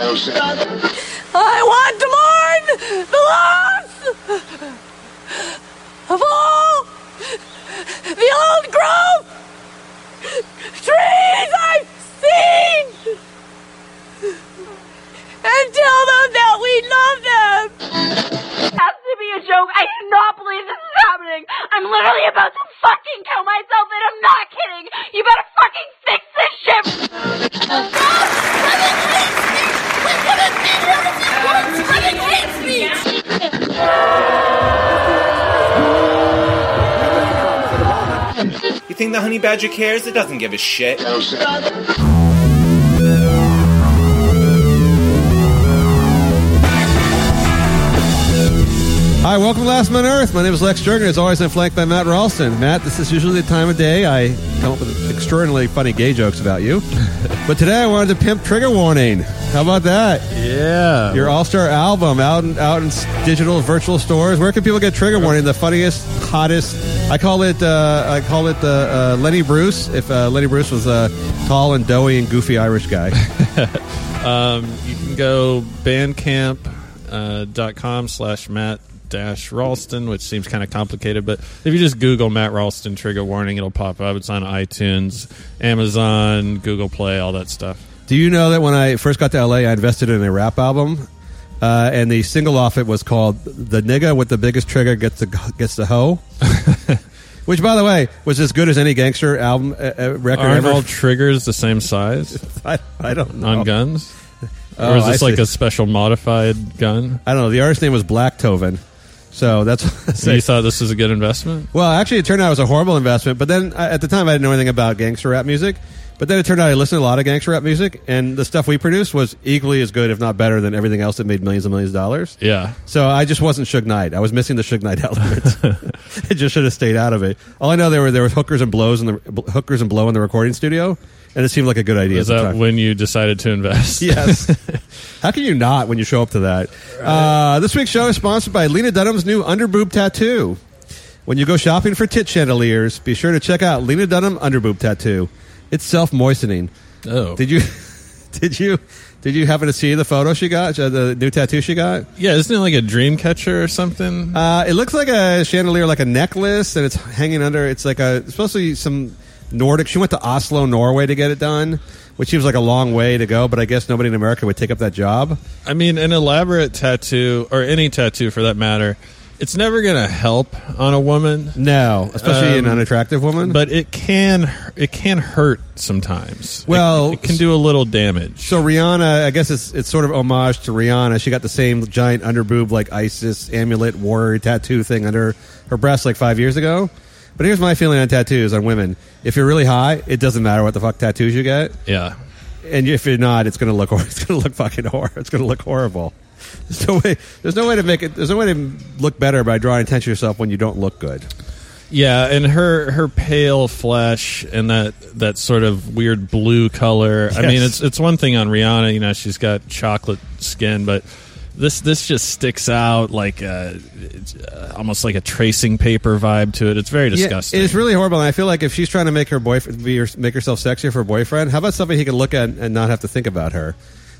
I want to mourn the loss of all the old growth trees I've seen and tell them that we love them. has to be a joke. I cannot believe this is happening. I'm literally about to fucking kill myself, and I'm not kidding. You better think the honey badger cares? It doesn't give a shit. Hi, welcome to Last Man on Earth. My name is Lex Jurgen. As always, I'm flanked by Matt Ralston. Matt, this is usually the time of day I come up with extraordinarily funny gay jokes about you. but today I wanted to pimp Trigger Warning. How about that? Yeah. Your all-star album out in, out in digital virtual stores. Where can people get Trigger Warning? The funniest, hottest. I call it uh, I call it uh, uh, Lenny Bruce. If uh, Lenny Bruce was a tall and doughy and goofy Irish guy. um, you can go bandcamp.com uh, dot com slash Matt dash Ralston, which seems kind of complicated, but if you just Google Matt Ralston trigger warning, it'll pop up. It's on iTunes, Amazon, Google Play, all that stuff. Do you know that when I first got to LA, I invested in a rap album, uh, and the single off it was called "The Nigga with the Biggest Trigger Gets the Gets the Hoe," which, by the way, was as good as any gangster album uh, uh, record Aren't ever. all triggers the same size I, I don't know on guns? Oh, or is I this like see. a special modified gun? I don't know. The artist name was Black Toven, so that's. So you thought this was a good investment? Well, actually, it turned out it was a horrible investment. But then, I, at the time, I didn't know anything about gangster rap music. But then it turned out I listened to a lot of gangster rap music, and the stuff we produced was equally as good, if not better, than everything else that made millions and millions of dollars. Yeah. So I just wasn't Suge Knight. I was missing the Suge Knight element. I just should have stayed out of it. All I know there were there was hookers and blows in the hookers and blow in the recording studio, and it seemed like a good idea. Is that time. when you decided to invest? Yes. How can you not when you show up to that? Uh, this week's show is sponsored by Lena Dunham's new underboob tattoo. When you go shopping for tit chandeliers, be sure to check out Lena Dunham underboob tattoo. It's self moistening. Oh. Did you? Did you? Did you happen to see the photo she got? uh, The new tattoo she got? Yeah, isn't it like a dream catcher or something? Uh, it looks like a chandelier, like a necklace, and it's hanging under. It's like a it's supposed to be some Nordic. She went to Oslo, Norway, to get it done, which seems like a long way to go. But I guess nobody in America would take up that job. I mean, an elaborate tattoo, or any tattoo for that matter, it's never going to help on a woman. No, especially an Um, unattractive woman. But it can it can hurt sometimes. Well, it, can do a little damage. so Rihanna, I guess it's it's sort of homage to Rihanna. She got the same giant underboob like ISIS amulet warrior tattoo thing under her breast like five years ago. But here's my feeling on tattoos on women: if you're really high, it doesn't matter what the fuck tattoos you get. Yeah. and if you're not, it's gonna look hor- it's gonna look fucking horror. It's gonna look horrible. There's no way. There's no way to make it. There's no way to look better by drawing attention to yourself when you don't look good. Yeah, and her her pale flesh and that that sort of weird blue color. I mean, it's it's one thing on Rihanna, you know, she's got chocolate skin, but this this just sticks out like a, it's, uh, almost like a tracing paper vibe to it. It's very disgusting. Yeah, it's really horrible. And I feel like if she's trying to make her boyfriend be her, make herself sexier for her boyfriend, how about something he can look at and not have to think about her?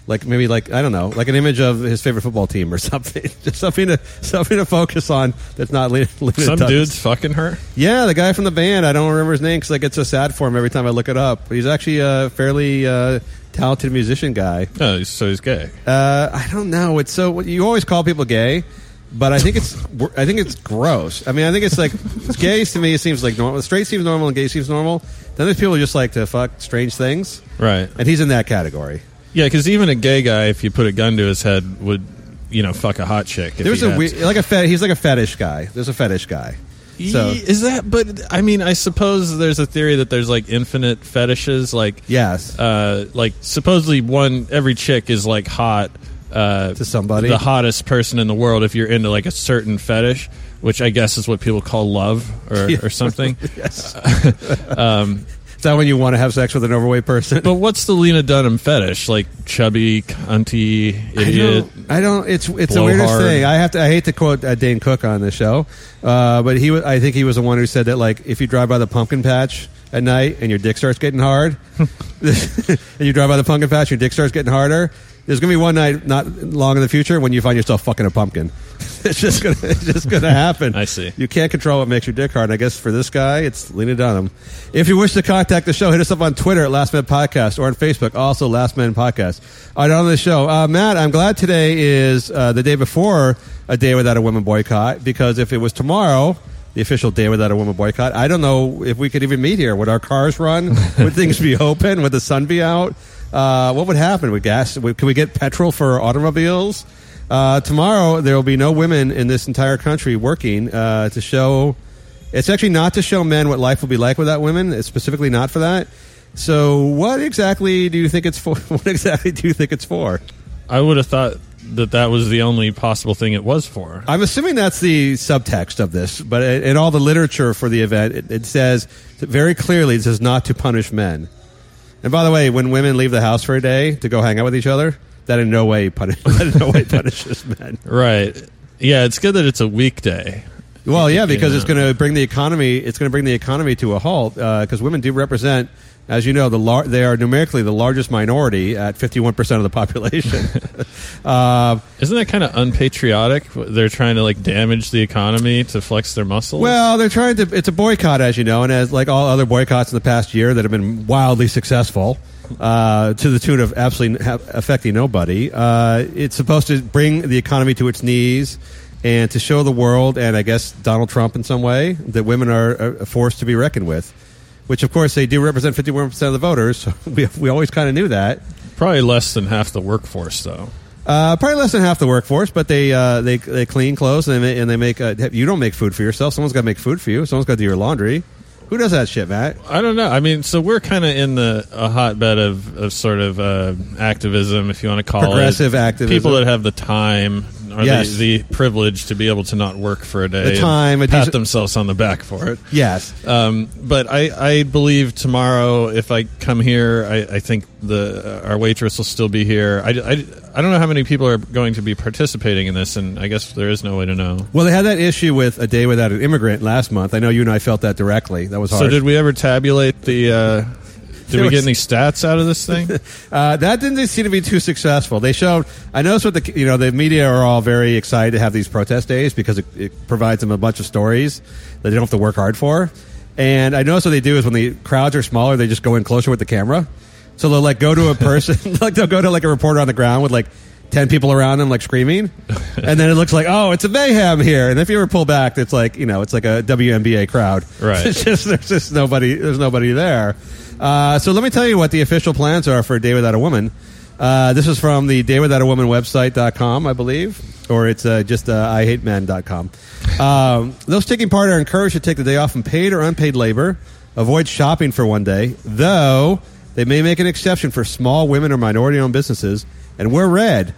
Like maybe like I don't know, like an image of his favorite football team or something. Just something to something to focus on that's not Lena, Lena Some Dunham. dude's fucking her. Yeah, the guy from the band. I don't remember his name because I get so sad for him every time I look it up. He's actually a fairly uh, talented musician guy. Oh, so he's gay. Uh, I don't know. It's so you always call people gay, but I think it's I think it's gross. I mean, I think it's like it's gay to me. It seems like normal. Straight seems normal and gay seems normal. Then there's people who just like to fuck strange things, Right. and he's in that category. Yeah, because even a gay guy, if you put a gun to his head, would you know fuck a hot chick. if There's he a had weird, to. like a fet- he's like a fetish guy. There's a fetish guy. So Ye- is that? But I mean, I suppose there's a theory that there's like infinite fetishes. Like yes, uh, like supposedly one every chick is like hot uh, to somebody. the hottest person in the world if you're into like a certain fetish, which I guess is what people call love or, or something. yes. Is that when you want to have sex with an overweight person? but what's the Lena Dunham fetish? Like chubby, cunty, I idiot. don't, I don't. It's it's the weirdest hard. thing. I have to. I hate to quote uh, Dane Cook on the show, uh, but he. I think he was the one who said that like if you drive by the pumpkin patch at night and your dick starts getting hard, and you drive by the pumpkin patch, your dick starts getting harder. There's going to be one night not long in the future when you find yourself fucking a pumpkin. it's just going to it's just to happen. I see. You can't control what makes your dick hard. And I guess for this guy, it's Lena Dunham. If you wish to contact the show, hit us up on Twitter at Last Minute Podcast or on Facebook, also Last Minute Podcast. All right, on the show, uh, Matt. I'm glad today is uh, the day before a day without a women boycott because if it was tomorrow. The official day without a women boycott. I don't know if we could even meet here. Would our cars run? Would things be open? Would the sun be out? Uh, what would happen? Would gas? Could we get petrol for automobiles? Uh, tomorrow there will be no women in this entire country working uh, to show. It's actually not to show men what life will be like without women. It's specifically not for that. So, what exactly do you think it's for? What exactly do you think it's for? I would have thought that that was the only possible thing it was for. I'm assuming that's the subtext of this, but in in all the literature for the event, it, it says very clearly this is not to punish men. And by the way, when women leave the house for a day to go hang out with each other, that in no way punish, that in no way punishes men. Right. Yeah, it's good that it's a weekday. Well, yeah, because it's uh, going to bring the economy. It's going to bring the economy to a halt uh, because women do represent, as you know, the lar- they are numerically the largest minority at 51 percent of the population. uh, Isn't that kind of unpatriotic? They're trying to like damage the economy to flex their muscles. Well, they're trying to. It's a boycott, as you know, and as like all other boycotts in the past year that have been wildly successful, uh, to the tune of absolutely ha- affecting nobody. Uh, it's supposed to bring the economy to its knees and to show the world, and I guess Donald Trump in some way, that women are a force to be reckoned with. Which, of course, they do represent 51% of the voters. So we, we always kind of knew that. probably less than half the workforce, though. Uh, probably less than half the workforce, but they uh, they they clean clothes and they, ma- and they make. Uh, you don't make food for yourself. Someone's got to make food for you. Someone's got to do your laundry. Who does that shit, Matt? I don't know. I mean, so we're kind of in the a hotbed of, of sort of uh, activism, if you want to call it. Progressive it. activism. People that have the time or Yes. the, the privilege to be able to not work for a day, The time, pat decent- themselves on the back for it. Yes. Um, but I, I believe tomorrow, if I come here, I, I think the uh, our waitress will still be here. I, I, I don't know how many people are going to be participating in this, and I guess there is no way to know. Well, they had that issue with a day without an immigrant last month. I know you and I felt that directly. That was hard. So, did we ever tabulate the? Uh, did we get any stats out of this thing? Uh, that didn't seem to be too successful. They showed. I noticed what the you know the media are all very excited to have these protest days because it, it provides them a bunch of stories that they don't have to work hard for. And I noticed what they do is when the crowds are smaller, they just go in closer with the camera. So they'll like go to a person, like they'll go to like a reporter on the ground with like ten people around them, like screaming, and then it looks like oh, it's a mayhem here. And if you ever pull back, it's like you know, it's like a WNBA crowd. Right. It's just there's just nobody. There's nobody there. Uh, so let me tell you what the official plans are for a day without a woman. Uh, this is from the day without a woman website.com, I believe, or it's uh, just uh, I hate men.com. Um, those taking part are encouraged to take the day off from paid or unpaid labor, avoid shopping for one day, though they may make an exception for small women or minority owned businesses, and wear red.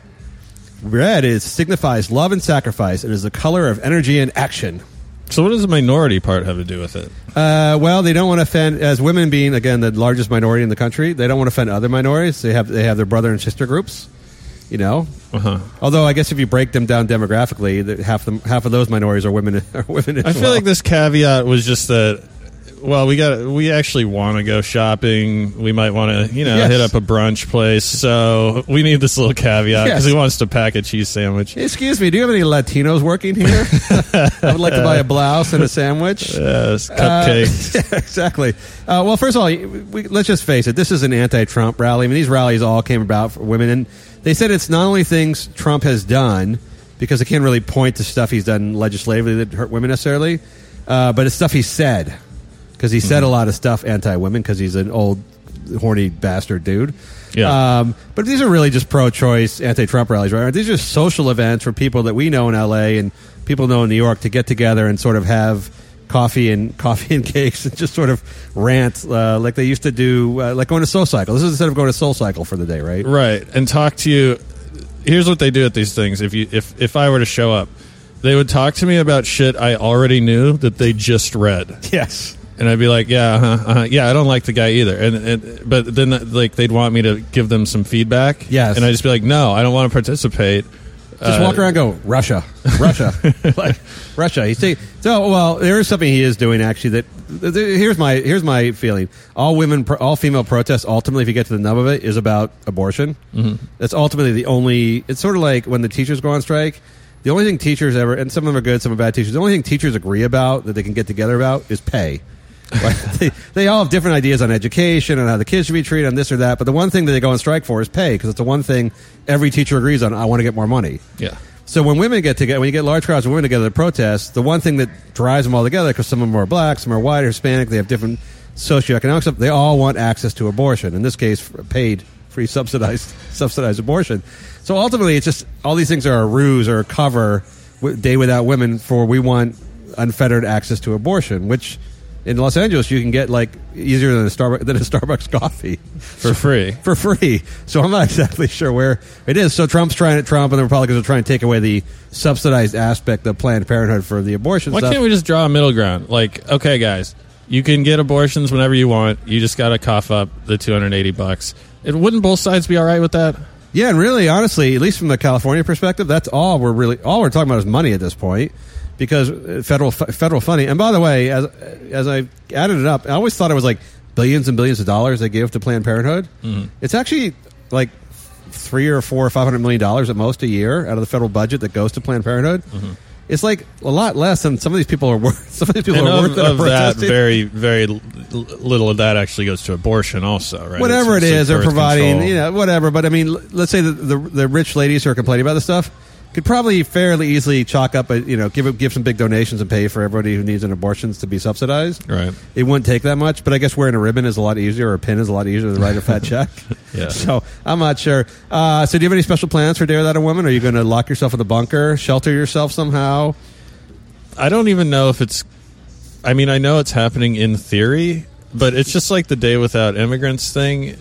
Red is signifies love and sacrifice and is the color of energy and action. So, what does the minority part have to do with it? Uh, well, they don't want to offend as women being again the largest minority in the country. They don't want to offend other minorities. They have they have their brother and sister groups. You know, Uh huh. although I guess if you break them down demographically, that half them half of those minorities are women. Are women. I feel well. like this caveat was just that. Well, we got we actually want to go shopping. We might want to, you know, Yes. hit up a brunch place. So we need this little caveat because Yes. he wants to pack a cheese sandwich. Excuse me, do you have any Latinos working here? I would like to buy a blouse and a sandwich. Yes, Uh, cupcakes. yeah, exactly. Uh, well, first of all, we, let's just face it. This is an anti-Trump rally. I mean, these rallies all came about for women, and they said it's not only things Trump has done because they can't really point to stuff he's done legislatively that hurt women necessarily, uh, but it's stuff he said because he said a lot of stuff anti-women because he's an old horny bastard dude. Yeah. Um, but these are really just pro-choice, anti-Trump rallies, right? These are just social events for people that we know in LA and people know in New York to get together and sort of have coffee and coffee and cakes and just sort of rant uh, like they used to do, uh, like going to Soul Cycle. This is instead of going to Soul Cycle for the day, right? right and talk to you here's what they do at these things if you if if i were to show up they would talk to me about shit i already knew that they just read Yes. And i'd be like yeah uh-huh, uh-huh. yeah i don't like the guy either and, and but then like they'd want me to give them some feedback Yes. and i'd just be like no i don't want to participate Just walk around and go, Russia, Russia, like Russia. He's saying, so, well, there is something he is doing actually that, th- th- here's my, here's my feeling. All women, pro- all female protests, ultimately, if you get to the nub of it, is about abortion. Mm-hmm. That's ultimately the only, it's sort of like when the teachers go on strike. The only thing teachers ever, and some of them are good, some are bad teachers, the only thing teachers agree about that they can get together about is pay. They, they all have different ideas on education and how the kids should be treated on this or that, but the one thing that they go on strike for is pay because it's the one thing every teacher agrees on. I want to get more money. Yeah. So when women get together, when you get large crowds of women together to protest, the one thing that drives them all together, because some of them are black, some are white, or Hispanic, they have different socioeconomic stuff. They all want access to abortion. In this case, paid, free, subsidized, subsidized abortion. So ultimately, it's just all these things are a ruse or a cover. Day without women for we want unfettered access to abortion, which in Los Angeles you can get like easier than a Starbucks than a Starbucks coffee For free. for free. So I'm not exactly sure where it is. So Trump's trying to Trump and the Republicans are trying to take away the subsidized aspect of Planned Parenthood for the abortion Why stuff. can't we just draw a middle ground? Like, okay, guys, you can get abortions whenever you want. You just got to cough up the 280 bucks. It wouldn't both sides be all right with that? yeah, and really, honestly, at least from the California perspective, that's all we're really all we're talking about is money at this point because uh, federal federal funding. And by the way, as as I added it up, I always thought it was like billions and billions of dollars they give to Planned Parenthood. It's actually like three or four or five hundred million dollars at most a year out of the federal budget that goes to Planned Parenthood. It's like a lot less than some of these people are worth. Some of these people And are of, worth of that, very, very little of that actually goes to abortion, also, right? whatever it It's- it's they're providing, control. you know, whatever. But I mean, let's say the, the the rich ladies who are complaining about this stuff could probably fairly easily chalk up, a, you know, give give some big donations and pay for everybody who needs an abortions to be subsidized. Right. It wouldn't take that much, but I guess wearing a ribbon is a lot easier, or a pin is a lot easier to write a fat check. Yeah. So I'm not sure. Uh, so do you have any special plans for Day Without a Woman? Are you going to lock yourself in the bunker, shelter yourself somehow? I don't even know if it's. I mean, I know it's happening in theory, but it's just like the day without immigrants thing.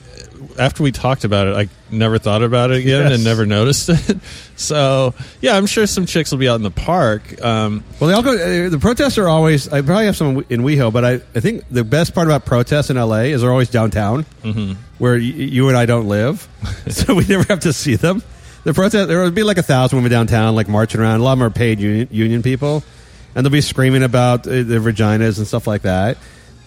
After we talked about it, I never thought about it again Yes. and never noticed it. So yeah, I'm sure some chicks will be out in the park. Um, Well, they all go. Uh, the protests are always. I probably have some in WeHo, but I, I think the best part about protests in LA is they're always downtown, mm-hmm. where y- you and I don't live, so we never have to see them. The protest there would be like a thousand women downtown, like marching around. A lot of them are paid union, union people, and they'll be screaming about uh, their vaginas and stuff like that.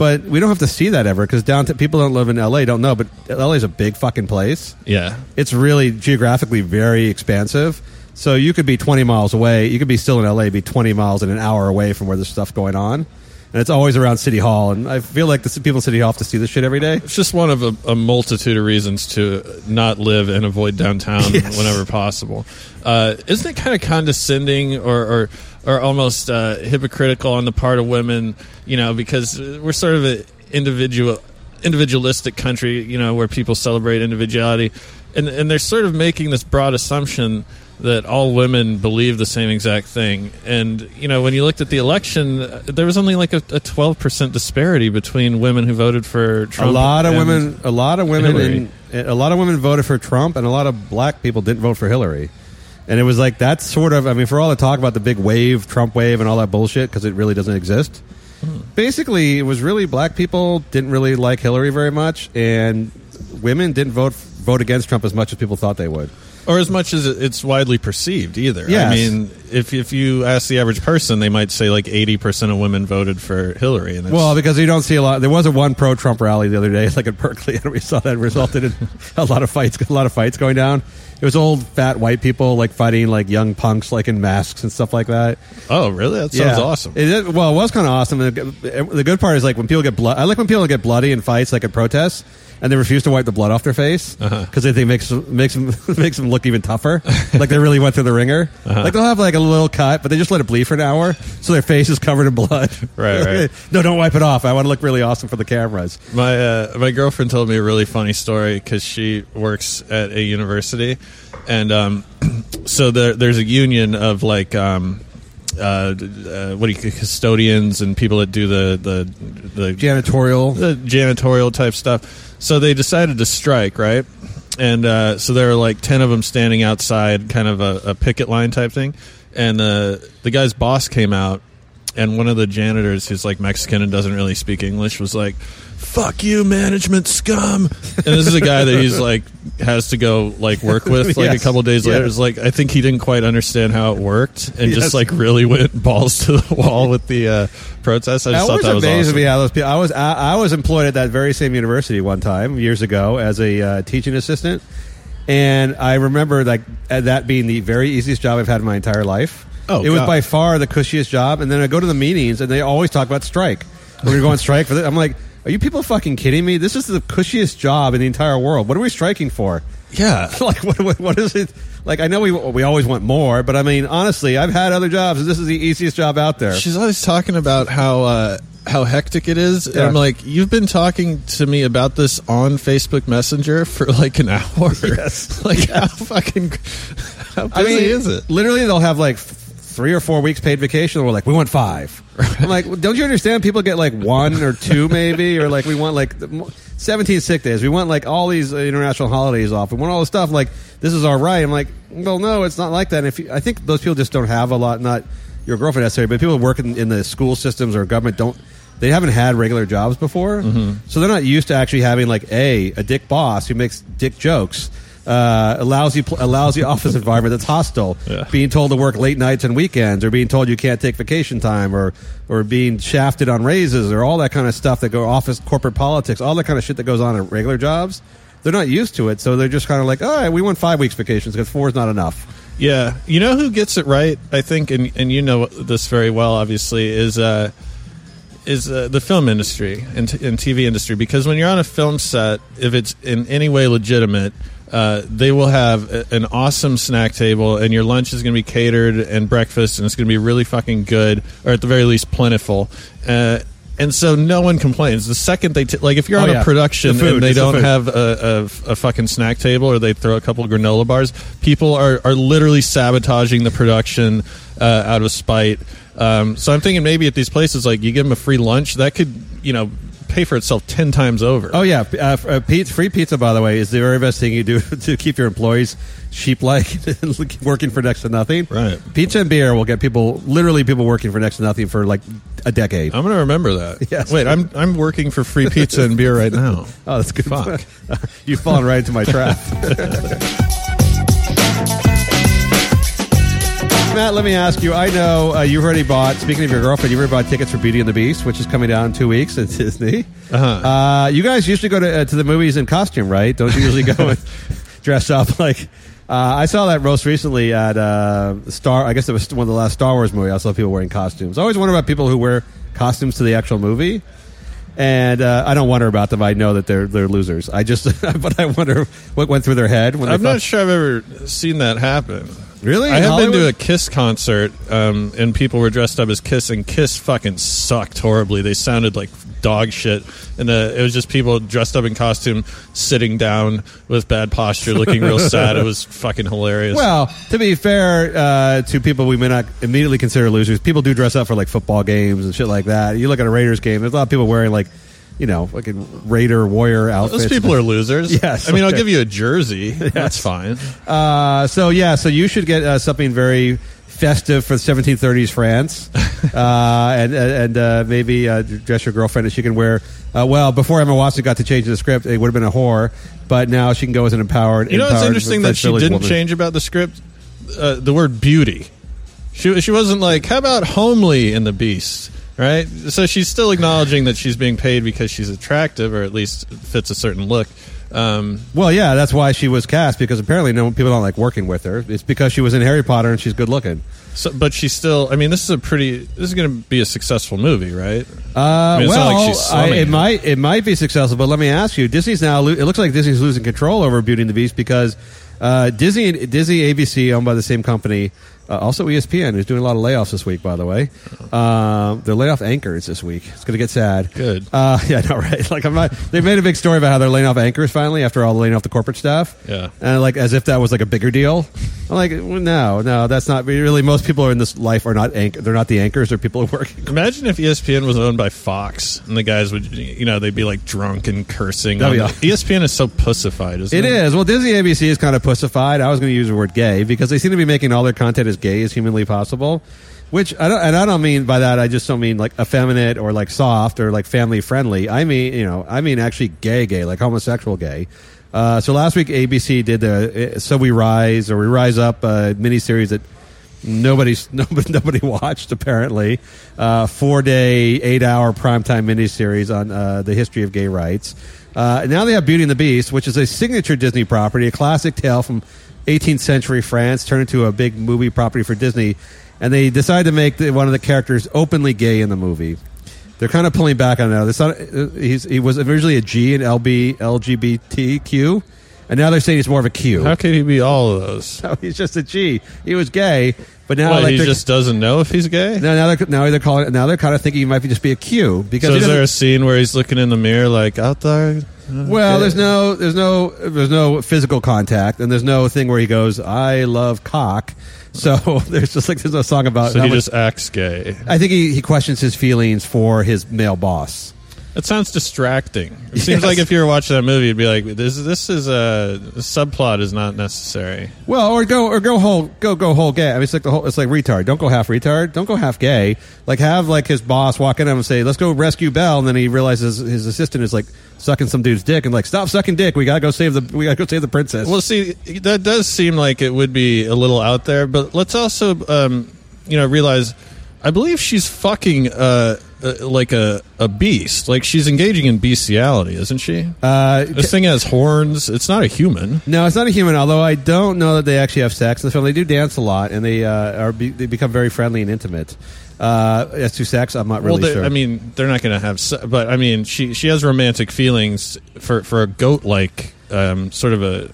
But we don't have to see that ever because downtown people don't live in LA, don't know. But LA is a big fucking place yeah, it's really geographically very expansive. So you could be 20 miles away. You could be still in LA, be 20 miles and an hour away from where there's stuff going on. And it's always around City Hall. And I feel like the people in City Hall have to see this shit every day. it's just one of a, a multitude of reasons to not live and avoid downtown Yes. whenever possible. Uh, isn't it kind of condescending or or, or almost uh, hypocritical on the part of women? You know, because we're sort of an individual individualistic country. You know, where people celebrate individuality, and and they're sort of making this broad assumption that all women believe the same exact thing. And you know, when you looked at the election, uh, there was only like a twelve percent disparity between women who voted for Trump. a lot of and- women, a lot of women, in, a lot of women voted for Trump, and a lot of black people didn't vote for Hillary. And it was like that's sort of. I mean, for all the talk about the big wave, Trump wave, and all that bullshit, because it really doesn't exist. Basically, it was really black people didn't really like Hillary very much, and women didn't vote vote against Trump as much as people thought they would. or as much as it's widely perceived either. Yes. I mean, if if you ask the average person, they might say like eighty percent of women voted for Hillary, and Well, because you don't see a lot. There was a one pro Trump rally the other day, like at Berkeley, and we saw that resulted in a lot of fights. A lot of fights going down. It was old fat white people like fighting like young punks like in masks and stuff like that. oh really? That sounds Yeah. awesome. It is, well, it was kind of awesome. The, the good part is like when people get blood. I like when people get bloody in fights, like at protests, and they refuse to wipe the blood off their face because Uh-huh. they think it makes makes them makes them look even tougher. like they really went through the ringer. Uh-huh. Like they'll have like a little cut, but they just let it bleed for an hour, so their face is covered in blood. Right, right. no, don't wipe it off. I want to look really awesome for the cameras. My uh, my girlfriend told me a really funny story because she works at a university, and um, so there, there's a union of like um, uh, uh, what do you custodians and people that do the the the Janitorial. the janitorial type stuff. So they decided to strike, right? And uh, so there were like ten of them standing outside, kind of a, a picket line type thing. And uh, the guy's boss came out and one of the janitors who's like Mexican and doesn't really speak English was like, "Fuck you, management scum." And this is a guy that he's like has to go like work with like Yes. a couple days later. Yeah. It's like I think he didn't quite understand how it worked and Yes. just like really went balls to the wall with the uh, protest. I just That thought was that was awesome. to me how those people. I was I, I was employed at that very same university one time years ago as a uh, teaching assistant, and I remember like that being the very easiest job I've had in my entire life. Oh, it was God. by far the cushiest job. And then I go to the meetings, and they always talk about strike. We're going to go on strike for this. I'm like, are you people fucking kidding me? This is the cushiest job in the entire world. What are we striking for? Yeah. like what, what, what is it like i know we we always want more but i mean honestly i've had other jobs and this is the easiest job out there She's always talking about how uh, how hectic it is, and Yeah. I'm like, you've been talking to me about this on Facebook Messenger for like an hour. Yes. like how fucking how busy I mean, is it? Literally, they'll have like f- three or four weeks paid vacation. And we're like, we want five. I'm like, well, don't you understand? People get like one or two, maybe, or like we want like 17 sick days. We want like all these uh, international holidays off. We want all this stuff. Like this is our right. I'm like, well, no, it's not like that. And if you, I think those people just don't have a lot. Not your girlfriend necessarily, but people working in the school systems or government don't. They haven't had regular jobs before, so they're not used to actually having like a a dick boss who makes dick jokes, uh, a lousy pl- a lousy office environment that's hostile, Yeah. being told to work late nights and weekends, or being told you can't take vacation time, or or being shafted on raises, or all that kind of stuff that go office corporate politics, all that kind of shit that goes on in regular jobs. They're not used to it, so they're just kind of like, all right, we want five weeks vacations because four is not enough. Yeah, you know who gets it right? I think, and and you know this very well. Obviously, is uh, is uh, the film industry and, t- and TV industry because when you're on a film set, if it's in any way legitimate, uh, they will have a, an awesome snack table, and your lunch is going to be catered, and breakfast, and it's going to be really fucking good, or at the very least plentiful. Uh, and so no one complains. The second they t- like, if you're Oh, on yeah. a production The food, and they don't food. have a, a, a fucking snack table or they throw a couple granola bars, people are, are literally sabotaging the production uh, out of spite. Um, so I'm thinking maybe at these places, like you give them a free lunch, that could you know pay for itself ten times over. Oh yeah, uh, uh, free pizza. By the way, is the very best thing you do to keep your employees sheep-like, working for next to nothing. Right. Pizza and beer will get people, literally people working for next to nothing for like a decade. I'm going to remember that. Yes. Wait, I'm I'm working for free pizza and beer right now. Oh, that's good. Fuck. You've fallen right into my trap. Matt, let me ask you. I know uh, you've already bought. Speaking of your girlfriend, you've already bought tickets for Beauty and the Beast, which is coming down in two weeks at Disney. Uh-huh. Uh, you guys usually go to uh, to the movies in costume, right? Don't you usually go and dress up like? Uh, I saw that most recently at uh, Star. I guess it was one of the last Star Wars movies. I saw people wearing costumes. I always wonder about people who wear costumes to the actual movie. And uh, I don't wonder about them. I know that they're they're losers. I just, but I wonder what went through their head when I'm they not sure I've ever seen that happen. Really? I In have been to a Hollywood? Kiss concert, um, and people were dressed up as Kiss, and Kiss fucking sucked horribly. They sounded like dog shit, and uh, it was just people dressed up in costume, sitting down with bad posture, looking real sad. It was fucking hilarious. Well, to be fair uh, to people we may not immediately consider losers, people do dress up for like football games and shit like that. You look at a Raiders game, there's a lot of people wearing like, you know, fucking Raider warrior outfits. those people are losers. Yes, I mean, I'll give you a jersey. That's fine. Uh, so yeah, so you should get uh, something very festive for 1730s France, uh, and and uh, maybe uh, dress your girlfriend and she can wear. Uh, well, before Emma Watson got to change the script, it would have been a whore, but now she can go as an empowered. You know what's empowered interesting that she didn't woman. change about the script? Uh, the word beauty. She she wasn't like, how about homely in the Beast, right? So she's still acknowledging that she's being paid because she's attractive, or at least fits a certain look. Um, Well, yeah, that's why she was cast because apparently no people don't like working with her. It's because she was in Harry Potter and she's good looking. so, but she's still. I mean, this is a pretty. This is going to be a successful movie, right? Uh, I mean, well, like she's I, it it. might it might be successful, but let me ask you: Disney's now. lo- It looks like Disney's losing control over Beauty and the Beast because uh, Disney and Disney ABC, owned by the same company, uh, also ESPN, is doing a lot of layoffs this week. By the way, um, they're laying off anchors this week. It's going to get sad. Good. Uh, yeah, know, right? Like I'm not. They made a big story about how they're laying off anchors finally after all laying off the corporate staff. Yeah. and like as if that was like a bigger deal. I'm like, well, no, no, that's not really. Most people are in this life are not anch- They're not the anchors. They're people who are working. Imagine if ESPN was owned by Fox and the guys would, you know, they'd be like drunk and cursing. That'd be the- ESPN is so pussified, isn't It it? is. Well, Disney ABC is kind of pussified. I was going to use the word gay because they seem to be making all their content as gay as humanly possible. Which I don't, and I don't mean by that. I just don't mean like effeminate or like soft or like family friendly. I mean, you know, I mean actually gay, gay, like homosexual gay. Uh, so last week ABC did the uh, "So We Rise" or "We Rise Up" uh, miniseries that nobody's nobody, nobody watched apparently. Uh, four day, eight hour primetime miniseries on uh, the history of gay rights. Uh, now they have Beauty and the Beast, which is a signature Disney property, a classic tale from 18th century France, turned into a big movie property for Disney. And they decided to make the, one of the characters openly gay in the movie. They're kind of pulling back on that. It's not, uh, he was originally a G in LB, LGBTQ, and now they're saying he's more of a Q. How can he be all of those? No, he's just a G. He was gay, but now What, like he just doesn't know if he's gay? now, now they're now they're calling now they're kind of thinking he might be just be a Q because So is there a scene where he's looking in the mirror like out there? Well, there's no there's no there's no physical contact and there's no thing where he goes I love cock. So there's just like there's no song about. So how he much- just acts gay. I think he, he questions his feelings for his male boss. It sounds distracting. It seems Yes. like if you were watching that movie, you'd be like, "This, this is a subplot is not necessary." Well, or go or go whole go go whole gay. I mean, it's like the whole it's like retard. Don't go half retard. Don't go half gay. Like have like his boss walk in and say, "Let's go rescue Belle," and then he realizes his assistant is like sucking some dude's dick and like, "Stop sucking dick. We gotta go save the we gotta go save the princess." Well, see, that does seem like it would be a little out there, but let's also, um, you know, realize. I believe she's fucking uh, uh, like a a beast. Like she's engaging in bestiality, isn't she? uh, this thing has horns. It's not a human. No, it's not a human. Although I don't know that they actually have sex in the film. They do dance a lot, and they uh, are be, they become very friendly and intimate. Uh, as to sex, I'm not really well, sure. I mean, they're not going to have, se- but I mean, she she has romantic feelings for for a goat like um, sort of a.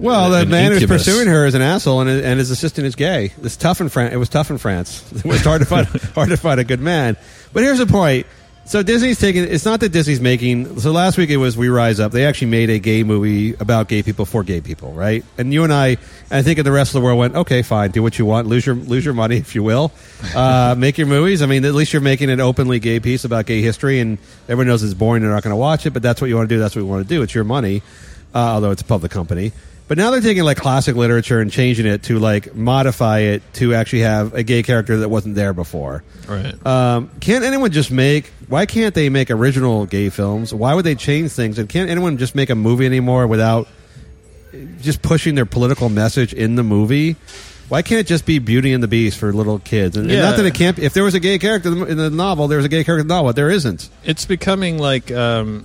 well, the an man who's pursuing her is an asshole, and, and his assistant is gay. It's tough in France. It was tough in France. It was hard to find hard to find a good man. But here's the point. So Disney's taking. It's not that Disney's making. So last week it was We Rise Up. They actually made a gay movie about gay people for gay people, right? And you and I, and I think the rest of the world went, okay, fine, do what you want, lose your lose your money if you will, uh, make your movies. I mean, at least you're making an openly gay piece about gay history, and everyone knows it's boring. They're not going to watch it, but that's what you want to do. That's what we want to do. It's your money, uh, although it's a public company. But now they're taking like classic literature and changing it to like modify it to actually have a gay character that wasn't there before. Right. Um, can't anyone just make? Why can't they make original gay films? Why would they change things? And can't anyone just make a movie anymore without just pushing their political message in the movie? Why can't it just be Beauty and the Beast for little kids? And, and Yeah. not that it can't. If there was a gay character in the- novel, there was a gay character in the novel. There isn't. it's becoming like um,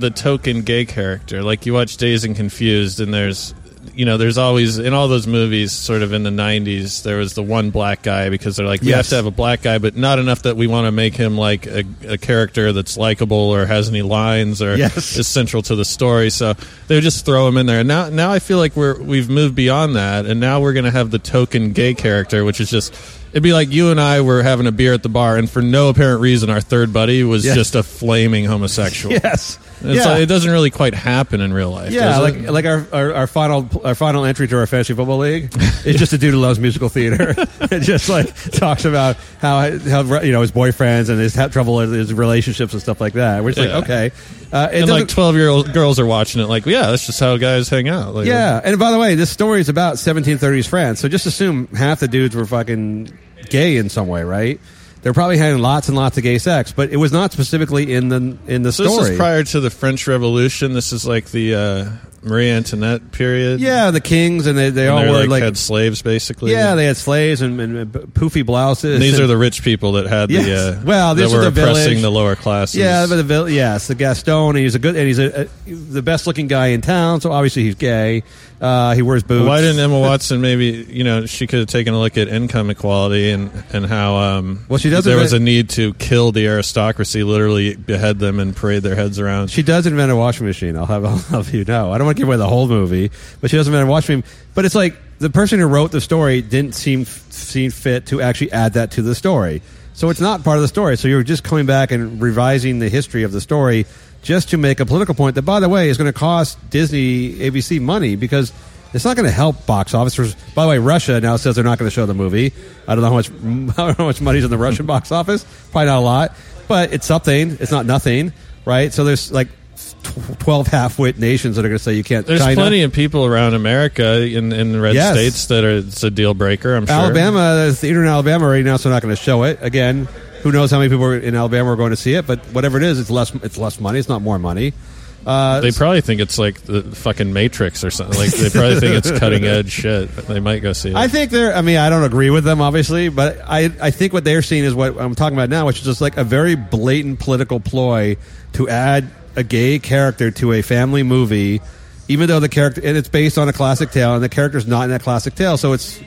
the token gay character. Like you watch Dazed and Confused, and there's, you know, there's always in all those movies, sort of in the '90s, there was the one black guy because they're like, we have to have a black guy, but not enough that we want to make him like a, a character that's likable or has any lines or Yes. is central to the story. So they would just throw him in there. And now, now I feel like we're we've moved beyond that, and now we're going to have the token gay character, which is just. It'd be like you and I were having a beer at the bar, and for no apparent reason, our third buddy was Yes. just a flaming homosexual. Yes. It's yeah. like, it doesn't really quite happen in real life. Yeah, like it? like our, our our final our final entry to our fantasy football league is just a dude who loves musical theater. it just like talks about how how you know his boyfriends and his ha- trouble with his relationships and stuff like that. We're just Yeah. like okay, uh, and like twelve year old girls are watching it. Like, yeah, that's just how guys hang out. Like, yeah. And by the way, this story is about 1730s France, so just assume half the dudes were fucking gay in some way, right? They're probably having lots and lots of gay sex, but it was not specifically in the in the So story. this is prior to the French Revolution. This is like the uh, Marie Antoinette period. yeah, the kings and they they And all were like, like, had slaves basically. yeah, they had slaves and, and poofy blouses. And these and- are the rich people that had the uh, Well, these are were the oppressing village. the lower classes. Yeah, but the vill- yes, the Gaston. And he's a good, and he's a, a, the best looking guy in town. So obviously he's gay. Uh, he wears boots. Why didn't Emma Watson maybe you know she could have taken a look at income equality and and how um Well, she does there invent- was a need to kill the aristocracy, literally behead them and parade their heads around. She does invent a washing machine. I'll have, I'll have you know. I don't want to give away the whole movie, but she does invent a washing machine. But it's like the person who wrote the story didn't seem seem fit to actually add that to the story. So it's not part of the story. So you're just coming back and revising the history of the story just to make a political point that, by the way, is going to cost Disney ABC money because It's not going to help box office. By the way, Russia now says they're not going to show the movie. I don't know how much I don't know how much money's in the Russian box office. Probably not a lot, but it's something. It's not nothing, right? So there's like twelve half-wit nations that are going to say you can't. There's China, plenty of people around America in, in the red Yes. states that are it's a deal breaker. I'm sure. Alabama. There's theater in Alabama right now, so not going to show it again. Who knows how many people in Alabama are going to see it? But whatever it is, it's less. It's less money. It's not more money. Uh, They probably think it's like the fucking Matrix or something. Like they probably think it's cutting edge shit. They might go see it. I think they're. I mean, I don't agree with them, obviously, but I I think what they're seeing is what I'm talking about now, which is just like a very blatant political ploy to add a gay character to a family movie, even though the character and it's based on a classic tale, and the character's not in that classic tale, so it's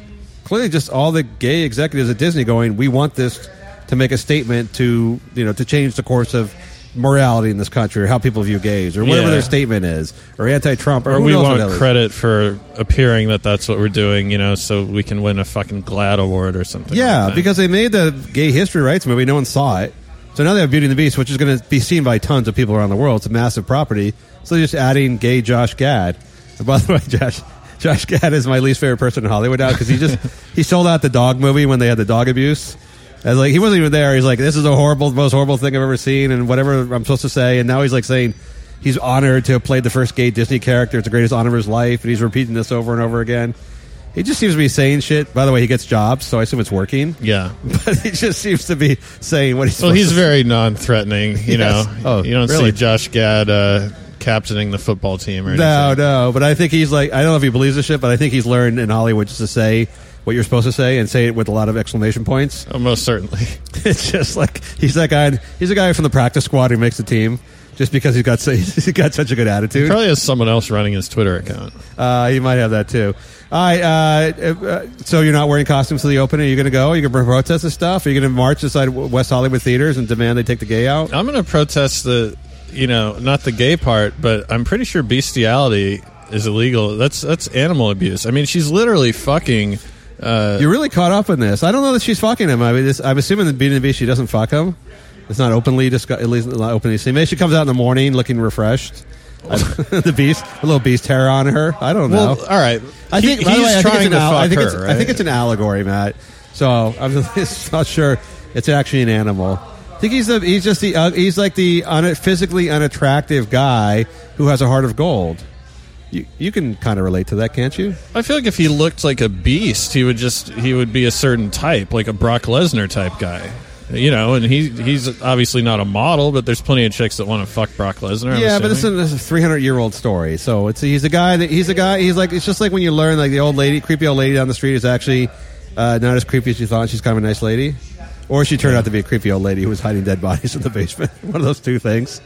clearly just all the gay executives at Disney going, we want this to make a statement to you know to change the course of morality in this country or how people view gays or whatever Yeah. their statement is or anti-Trump or, or who we knows what want else. credit for appearing that that's what we're doing, you know, so we can win a fucking GLAAD award or something. Yeah, that. because they made the gay history rights movie. No one saw it. So now they have Beauty and the Beast, which is going to be seen by tons of people around the world. It's a massive property. So they're just adding gay Josh Gad. And by the way, Josh, Josh Gad is my least favorite person in Hollywood now because he just he sold out the dog movie when they had the dog abuse. As like he wasn't even there. He's like, this is a horrible, the most horrible thing I've ever seen, and whatever I'm supposed to say. And now he's like saying he's honored to have played the first gay Disney character. It's the greatest honor of his life, and he's repeating this over and over again. He just seems to be saying shit. By the way, he gets jobs, so I assume it's working. yeah. But he just seems to be saying what he's. Well, he's very non-threatening. You Yes. know, Oh, you don't really? see Josh Gad uh, captaining the football team or No, no, but I think he's like I don't know if he believes this shit, but I think he's learned in Hollywood just to say what you're supposed to say and say it with a lot of exclamation points. Oh, most certainly. It's just like he's that guy. He's a guy from the practice squad who makes the team just because he's got so- he's got such a good attitude. He Probably has someone else running his Twitter account. Uh, he might have that too. All right. Uh, uh, so you're not wearing costumes to the opening? Are you going to go? Are you going to protest this stuff? Are you going to march inside West Hollywood theaters and demand they take the gay out? I'm going to protest the, you know, not the gay part, but I'm pretty sure bestiality is illegal. That's that's animal abuse. I mean, she's literally fucking. Uh, You're really caught up in this. I don't know that she's fucking him. I mean, this, I'm assuming that Beauty and the Beast she doesn't fuck him. It's not openly discussed. At least not openly seen. Maybe she comes out in the morning looking refreshed. The beast, a little beast hair on her. I don't know. well, all right. I think. the he's way, I think trying it's an to al- fuck I think her. right? I think it's an allegory, Matt. So I'm just not sure. It's actually an animal. I think he's the, he's just the uh, he's like the un, physically unattractive guy who has a heart of gold. You you can kind of relate to that, can't you? I feel like if he looked like a beast, he would just he would be a certain type, like a Brock Lesnar type guy. You know, and he he's obviously not a model, but there's plenty of chicks that want to fuck Brock Lesnar. I'm yeah, but it's a, assuming. it's a 300 year old story. So it's he's a guy that he's a guy. He's like it's just like when you learn like the old lady, creepy old lady down the street is actually uh, not as creepy as you thought. She's kind of a nice lady, or she turned out to be a creepy old lady who was hiding dead bodies in the basement. One of those two things.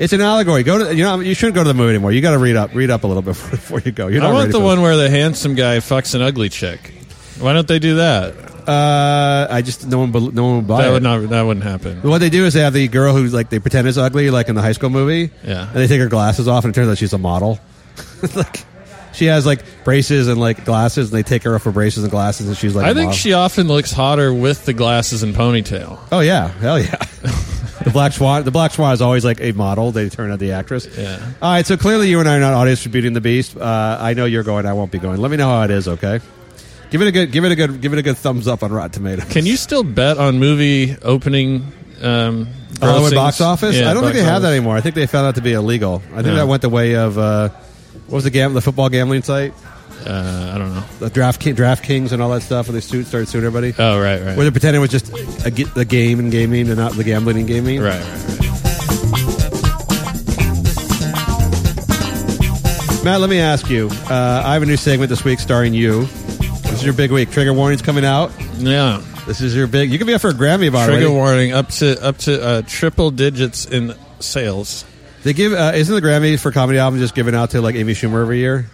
It's an allegory. Go to you know you shouldn't go to the movie anymore. You got to read up read up a little bit before, before you go. You're I want the one where the handsome guy fucks an ugly chick. Why don't they do that? Uh, I just no one no one would buy That it. would not that wouldn't happen. What they do is they have the girl who like they pretend is ugly, like in the high school movie. Yeah. And they take her glasses off, and it turns out she's a model. like she has like braces and like glasses, and they take her off her braces and glasses, and she's like. I think model. she often looks hotter with the glasses and ponytail. Oh yeah, hell yeah. the black swan. The black swan is always like a model. They turn out the actress. Yeah. All right. So clearly, you and I are not audience for Beauty and the Beast. Uh, I know you're going. I won't be going. Let me know how it is. Okay. Give it a good. Give it a good. Give it a good thumbs up on Rotten Tomatoes. Can you still bet on movie opening? Um, Hollywood box office? Yeah, I don't think they have that anymore. I think they found out to be illegal. I think Yeah. that went the way of uh, what was the gam- the football gambling site, Uh, I don't know. the draft King, DraftKings and all that stuff. Where they sued, started suing everybody. Oh right, right, Where they pretended it was just a, ge- the game and gaming and not the gambling and gaming. right, right, right. Matt, let me ask you. Uh, I have a new segment this week starring you. This is your big week. Trigger warnings coming out. Yeah. This is your big. You could be up for a Grammy about Trigger it. warning up to up to uh, triple digits in sales. They give. Uh, isn't the Grammy for comedy album just given out to like Amy Schumer every year?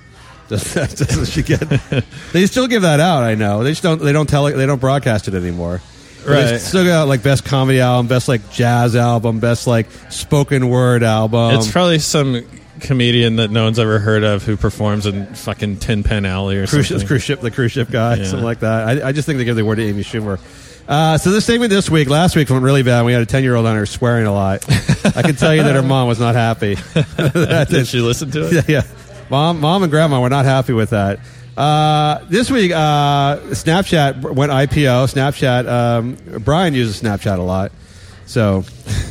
Does that, doesn't she get? they still give that out. I know. They just don't. They don't tell it. They don't broadcast it anymore. But They Right. still got like best comedy album, best like jazz album, best like spoken word album. it's probably some comedian that no one's ever heard of who performs in fucking Tin Pan Alley or cruise, something. cruise ship, the cruise ship guy, Yeah. something like that. I, I just think they give the word to Amy Schumer. Uh, so this segment this week, last week went really bad. We had a ten year old on her swearing a lot. I can tell you that her mom was not happy. That Did she listen to it? yeah, yeah. Mom, mom, and grandma were not happy with that. Uh, this week, uh, Snapchat went IPO. Snapchat. Um, Brian uses Snapchat a lot, so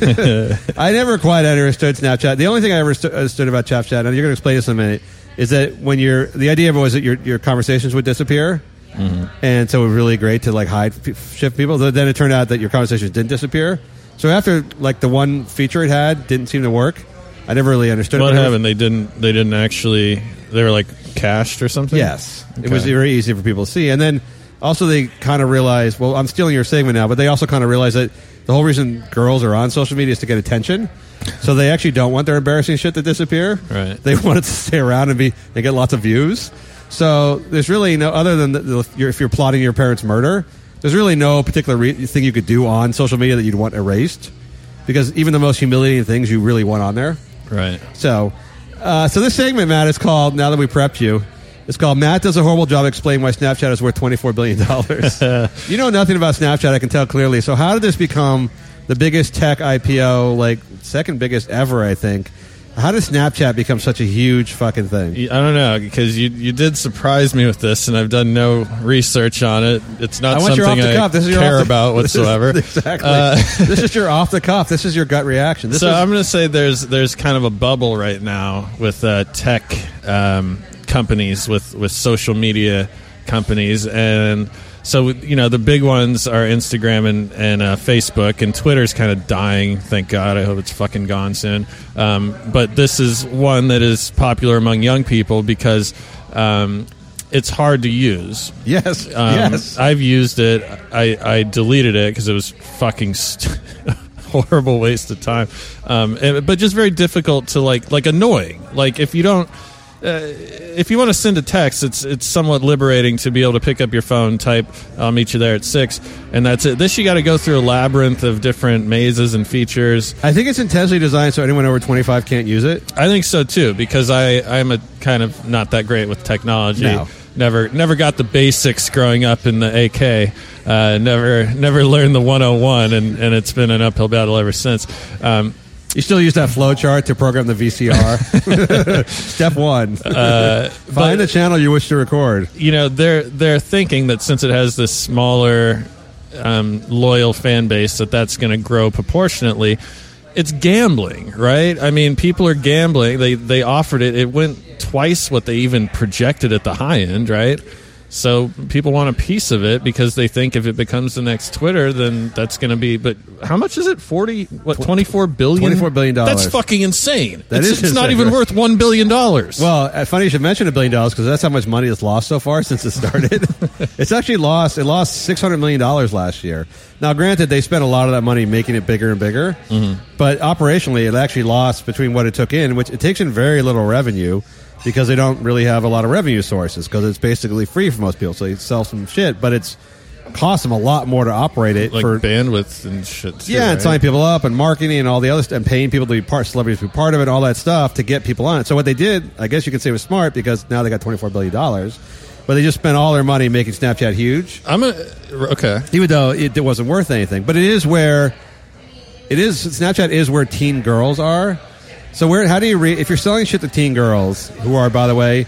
I never quite understood Snapchat. The only thing I ever stu- understood about Snapchat, and you're going to explain this in a minute, is that when you're the idea of it was that your your conversations would disappear. And so it was really great to like hide shift people. But Then it turned out that your conversations didn't disappear. So after like the one feature it had didn't seem to work, I never really understood What it. happened? They didn't. They didn't actually. They were like cached or something. Yes, it was Okay. very easy for people to see. And then also they kind of realized, well, I'm stealing your segment now, but they also kind of realized that the whole reason girls are on social media is to get attention. So they actually don't want their embarrassing shit to disappear. Right. They want it to stay around and be They get lots of views. So there's really no other than the, the, you're, if you're plotting your parents' murder. There's really no particular re- thing you could do on social media that you'd want erased, because even the most humiliating things you really want on there. Right. So, uh, so this segment, Matt, is called. Now that we prepped you, it's called Matt does a horrible job explaining why Snapchat is worth twenty four billion dollars. you know nothing about Snapchat, I can tell clearly. So, how did this become the biggest tech IPO, like second biggest ever? I think. How did Snapchat become such a huge fucking thing? I don't know because you you did surprise me with this, and I've done no research on it. It's not I want something your off the I cuff. This is your care off the, about this is- whatsoever. exactly. Uh, this is your off the cuff. This is your gut reaction. This so is, I'm going to say there's there's kind of a bubble right now with uh, tech um, companies with with social media companies and so you know the big ones are Instagram and, and uh, Facebook and Twitter's kind of dying thank god I hope it's fucking gone soon um, but this is one that is popular among young people because um, it's hard to use yes, um, yes. I've used it. I, I deleted it because it was fucking st- horrible waste of time. Um, and- but just very difficult to like, like annoying. Like if you don't, if you want to send a text, it's it's somewhat liberating to be able to pick up your phone, type, "I'll meet you there at 6, and that's it. This you got to go through a labyrinth of different mazes and features. I think it's intentionally designed so anyone over 25 can't use it. I think so too because I I'm a kind of not that great with technology. No. Never never got the basics growing up in the AK. Uh, never never learned the 101 and, and it's been an uphill battle ever since. Um, You still use that flow chart to program the VCR. Step one: Uh, find the channel you wish to record. you know they're they're thinking that since it has this smaller um, loyal fan base that that's going to grow proportionately. It's gambling right? I mean people are gambling. They they offered it. It went twice what they even projected at the high end right so people want a piece of it because they think if it becomes the next Twitter, then that's going to be. But how much is it? Forty? What? Twenty four billion? $24 billion. That's fucking insane. That it's, is it's not even worth one billion dollars. Well, uh, funny you should mention a billion dollars because that's how much money it's lost so far since it started. it's actually lost. It lost six hundred million dollars last year. Now, granted, they spent a lot of that money making it bigger and bigger, but operationally, it actually lost between what it took in, which it takes in very little revenue because they don't really have a lot of revenue sources because it's basically free for most people. So they sell some shit, but it's costs them a lot more to operate it like for bandwidth and shit. Too, yeah, and right? signing people up and marketing and all the other stuff, and paying people to be part, celebrities to be part of it, all that stuff to get people on it. So what they did, I guess you could say, was smart because now they got twenty four billion dollars, but they just spent all their money making Snapchat huge, I'm a okay. even though it, it wasn't worth anything. But it is where it is. Snapchat is where teen girls are. So where? How do you re- if you're selling shit to teen girls, who are by the way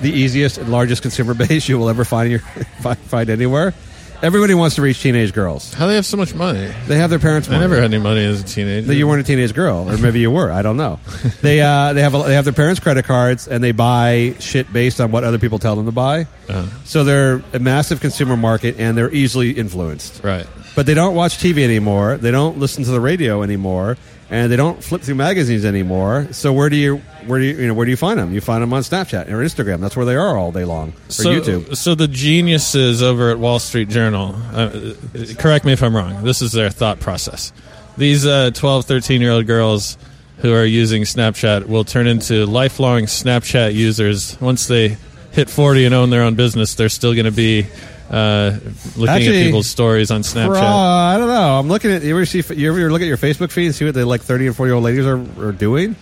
the easiest and largest consumer base you will ever find in your find, find anywhere? Everybody wants to reach teenage girls. How do they have so much money? They have their parents' money. I never had any money as a teenager. that you weren't a teenage girl, or maybe you were. I don't know. They uh, they have a, they have their parents' credit cards, and they buy shit based on what other people tell them to buy. Uh-huh. So they're a massive consumer market, and they're easily influenced. right. But they don't watch TV anymore. They don't listen to the radio anymore, and they don't flip through magazines anymore. So where do you where do you, you know where do you find them? You find them on Snapchat or Instagram. That's where they are all day long. Or So, YouTube. so the geniuses over at Wall Street Journal, uh, correct me if I'm wrong. This is their thought process. These uh, 12, 13 year old girls who are using Snapchat will turn into lifelong Snapchat users once they hit 40 and own their own business. They're still going to be uh, looking Actually, at people's stories on Snapchat. Bro, I don't know. I'm looking at you ever see you ever look at your Facebook feed and see what the like 30 and 40 year old ladies are, are doing.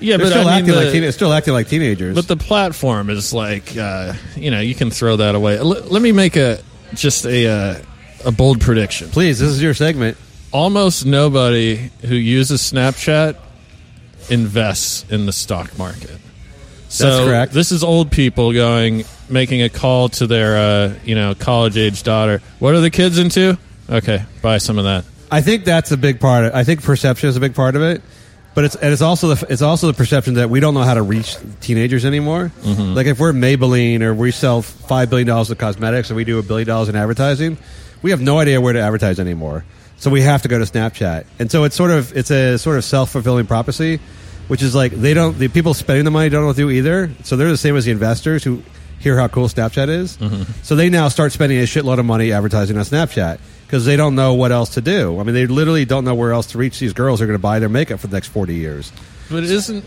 yeah, They're but still I mean, acting the- like teen- still acting like teenagers. But the platform is like, uh, you know, you can throw that away. L- let me make a just a uh, a bold prediction. Please, this is your segment. Almost nobody who uses Snapchat invests in the stock market. So correct. This is old people going making a call to their uh, you know college age daughter. What are the kids into? Okay, buy some of that. I think that's a big part. Of, I think perception is a big part of it, but it's and it's also the it's also the perception that we don't know how to reach teenagers anymore. Like if we're Maybelline or we sell five billion dollars of cosmetics and we do a billion dollars in advertising, we have no idea where to advertise anymore. So we have to go to Snapchat, and so it's sort of it's a sort of self fulfilling prophecy, which is like they don't the people spending the money don't know what to do either. So they're the same as the investors who hear how cool Snapchat is. So they now start spending a shitload of money advertising on Snapchat because they don't know what else to do. I mean, they literally don't know where else to reach these girls who are going to buy their makeup for the next forty years. But it isn't.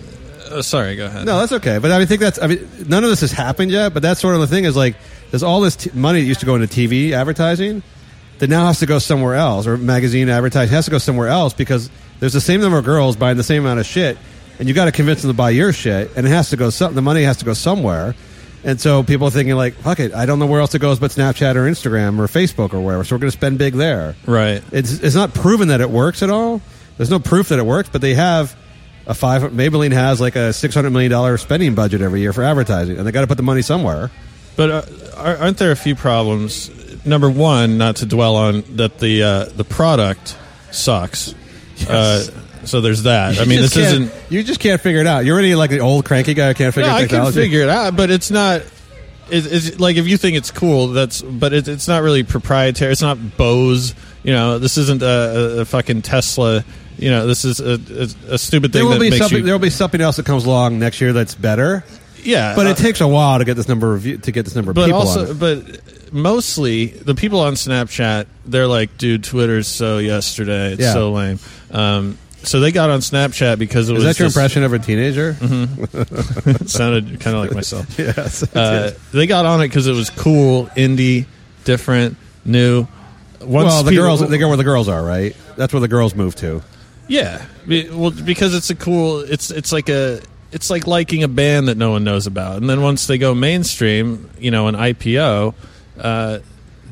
Uh, sorry, go ahead. No, that's okay. But I mean, think that's. I mean, none of this has happened yet. But that's sort of the thing is like, there's all this t- money that used to go into TV advertising that now has to go somewhere else, or magazine advertising has to go somewhere else because there's the same number of girls buying the same amount of shit, and you got to convince them to buy your shit, and it has to go. Some, the money has to go somewhere. And so people are thinking like, fuck it, I don't know where else it goes but Snapchat or Instagram or Facebook or wherever. So we're going to spend big there. Right. It's it's not proven that it works at all. There's no proof that it works, but they have a five. Maybelline has like a six hundred million dollar spending budget every year for advertising, and they got to put the money somewhere. But uh, are- aren't there a few problems? Number one, not to dwell on that the uh, the product sucks. Uh, so there's that. I mean, this isn't. You just can't figure it out. You're already like the old cranky guy who can't figure No, out I can technology. figure it out, but it's not. It's, it's like if you think it's cool, that's. But it, it's not really proprietary. It's not Bose. You know, this isn't a, a, a fucking Tesla. You know, this is a, a, a stupid There thing will that be makes something. you. There will be something else that comes along next year that's better. yeah, But uh, it takes a while to get this number of view, to get this number of but people also, on it. but mostly the people on Snapchat, they're like, dude, Twitter's so yesterday, it's Yeah. so lame. Um, so they got on Snapchat because it Is was that your this- Mm-hmm. impression of a teenager? It sounded kind of like myself. yes. Uh, they got on it because it was cool, indie, different, new. Once well, the people- girls they go where the girls are, right? That's where the girls move to. yeah, Be- well, because it's a cool. It's it's like a it's like liking a band that no one knows about, and then once they go mainstream, you know, an IPO, uh,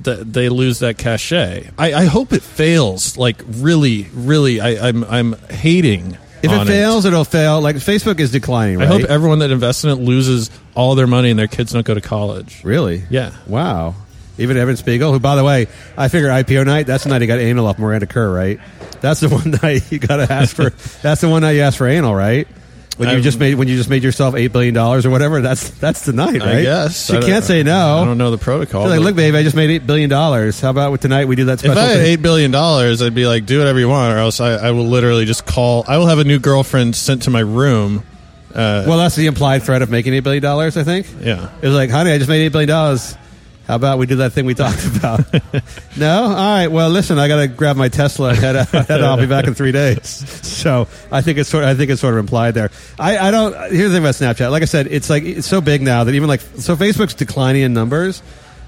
th- they lose that cachet. I, I hope it fails. Like really, really, I, I'm I'm hating. If it on fails, it'll fail. Like Facebook is declining, I right? hope everyone that invests in it loses all their money and their kids don't go to college. really? Yeah. Wow. Even Evan Spiegel, who, by the way, I figure IPO night. That's the night he got anal off Miranda Kerr, right? That's the one night you got to ask for. that's the one night you ask for anal, right? When you Um, just made when you just made yourself eight billion dollars or whatever. That's that's the night, right? Yes, she can't say no. I don't know the protocol. She's like, look, babe, I just made eight billion dollars. How about with tonight we do that If? I had thing? eight billion dollars, I'd be like, do whatever you want, or else I, I will literally just call. I will have a new girlfriend sent to my room. Uh, well, that's the implied threat of making eight billion dollars. I think. yeah, It was like, honey, I just made eight billion dollars. How about we do that thing we talked about? no, all right. Well, listen, I got to grab my Tesla and head out. Head out. I'll be back in three days. So I think it's sort. Of, I think it's sort of implied there. I, I don't. Here's the thing about Snapchat. Like I said, it's like it's so big now that even like so Facebook's declining in numbers.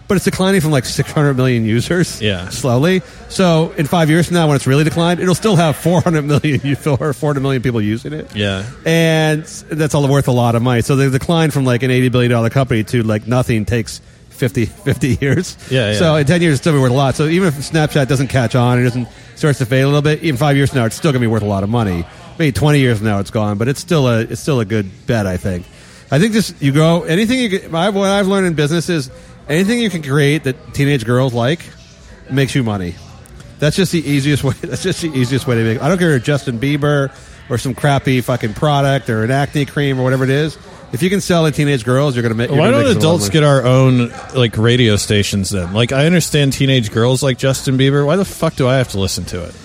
But it's declining from like 600 million users, Yeah. slowly. So in five years from now, when it's really declined, it'll still have 400 million or 400 million people using it yeah. and that's all worth a lot of money. So the decline from like an eighty billion dollar company to like nothing takes 50, 50 years. Yeah, yeah. So in ten years, it's still be worth a lot. So even if Snapchat doesn't catch on, it doesn't starts to fade a little bit. Even five years from now, it's still going to be worth a lot of money. Maybe twenty years from now, it's gone, but it's still a it's still a good bet. I think. I think just you go anything you. Can, what I've learned in business is anything you can create that teenage girls like makes you money. That's just the easiest way. That's just the easiest way to make. I don't care if Justin Bieber or some crappy fucking product or an acne cream or whatever it is. If you can sell to teenage girls, you're gonna make. Why don't adults get our own like radio stations then? Like, I understand teenage girls like Justin Bieber. Why the fuck do I have to listen to it?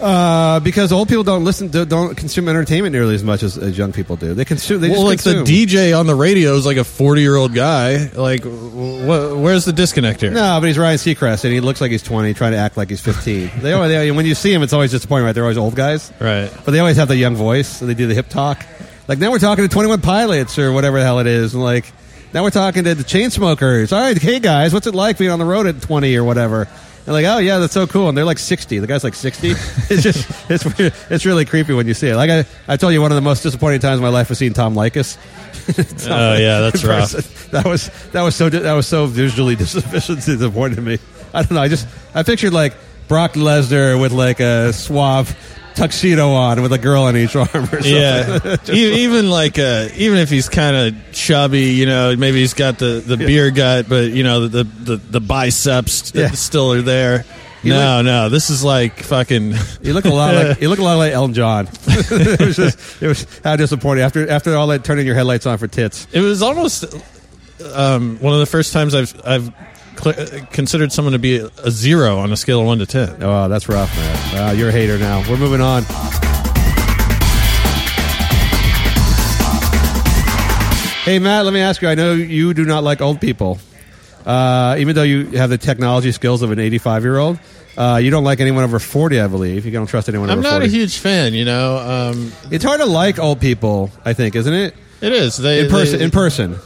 Uh, because old people don't listen, to, don't consume entertainment nearly as much as, as young people do. They consume. They well, like consume. the DJ on the radio is like a forty-year-old guy. Like, wh- where's the disconnect here? No, but he's Ryan Seacrest, and he looks like he's 20, trying to act like he's 15. they always, they, when you see him, it's always disappointing, right? They're always old guys. Right. But they always have the young voice, so they do the hip talk. Like now we're talking to Twenty One Pilots or whatever the hell it is, and like now we're talking to the Chainsmokers. All right, hey guys, what's it like being on the road at twenty or whatever? And like, oh yeah, that's so cool. And they're like sixty. The guy's like sixty. it's just it's it's really creepy when you see it. Like I, I told you, one of the most disappointing times in my life was seeing Tom Leykis. Oh yeah, that's rough. That was that was so that was so visually disappointing to me. I don't know. I just I pictured like Brock Lesnar with like a suave tuxedo on with a girl on each arm or something. Yeah, E- even like uh, even if he's kind of chubby, you know, maybe he's got the, the beer gut, but you know the the, the biceps Yeah. still are there. You no, no, this is like fucking. You look a lot like you look a lot like Elton John. it was just it was how disappointing after after all that turning your headlights on for tits. It was almost um, one of the first times I've I've cl- considered someone to be a, zero on a scale of one to ten. Oh, that's rough, man. Wow, you're a hater now. We're moving on. Hey Matt, let me ask you. I know you do not like old people, uh, even though you have the technology skills of an 85 year old. Uh, you don't like anyone over 40, I believe. You don't trust anyone I'm over not a huge fan, you know. Um, it's hard to like old people. I think, isn't it? it is they In person. They, in person.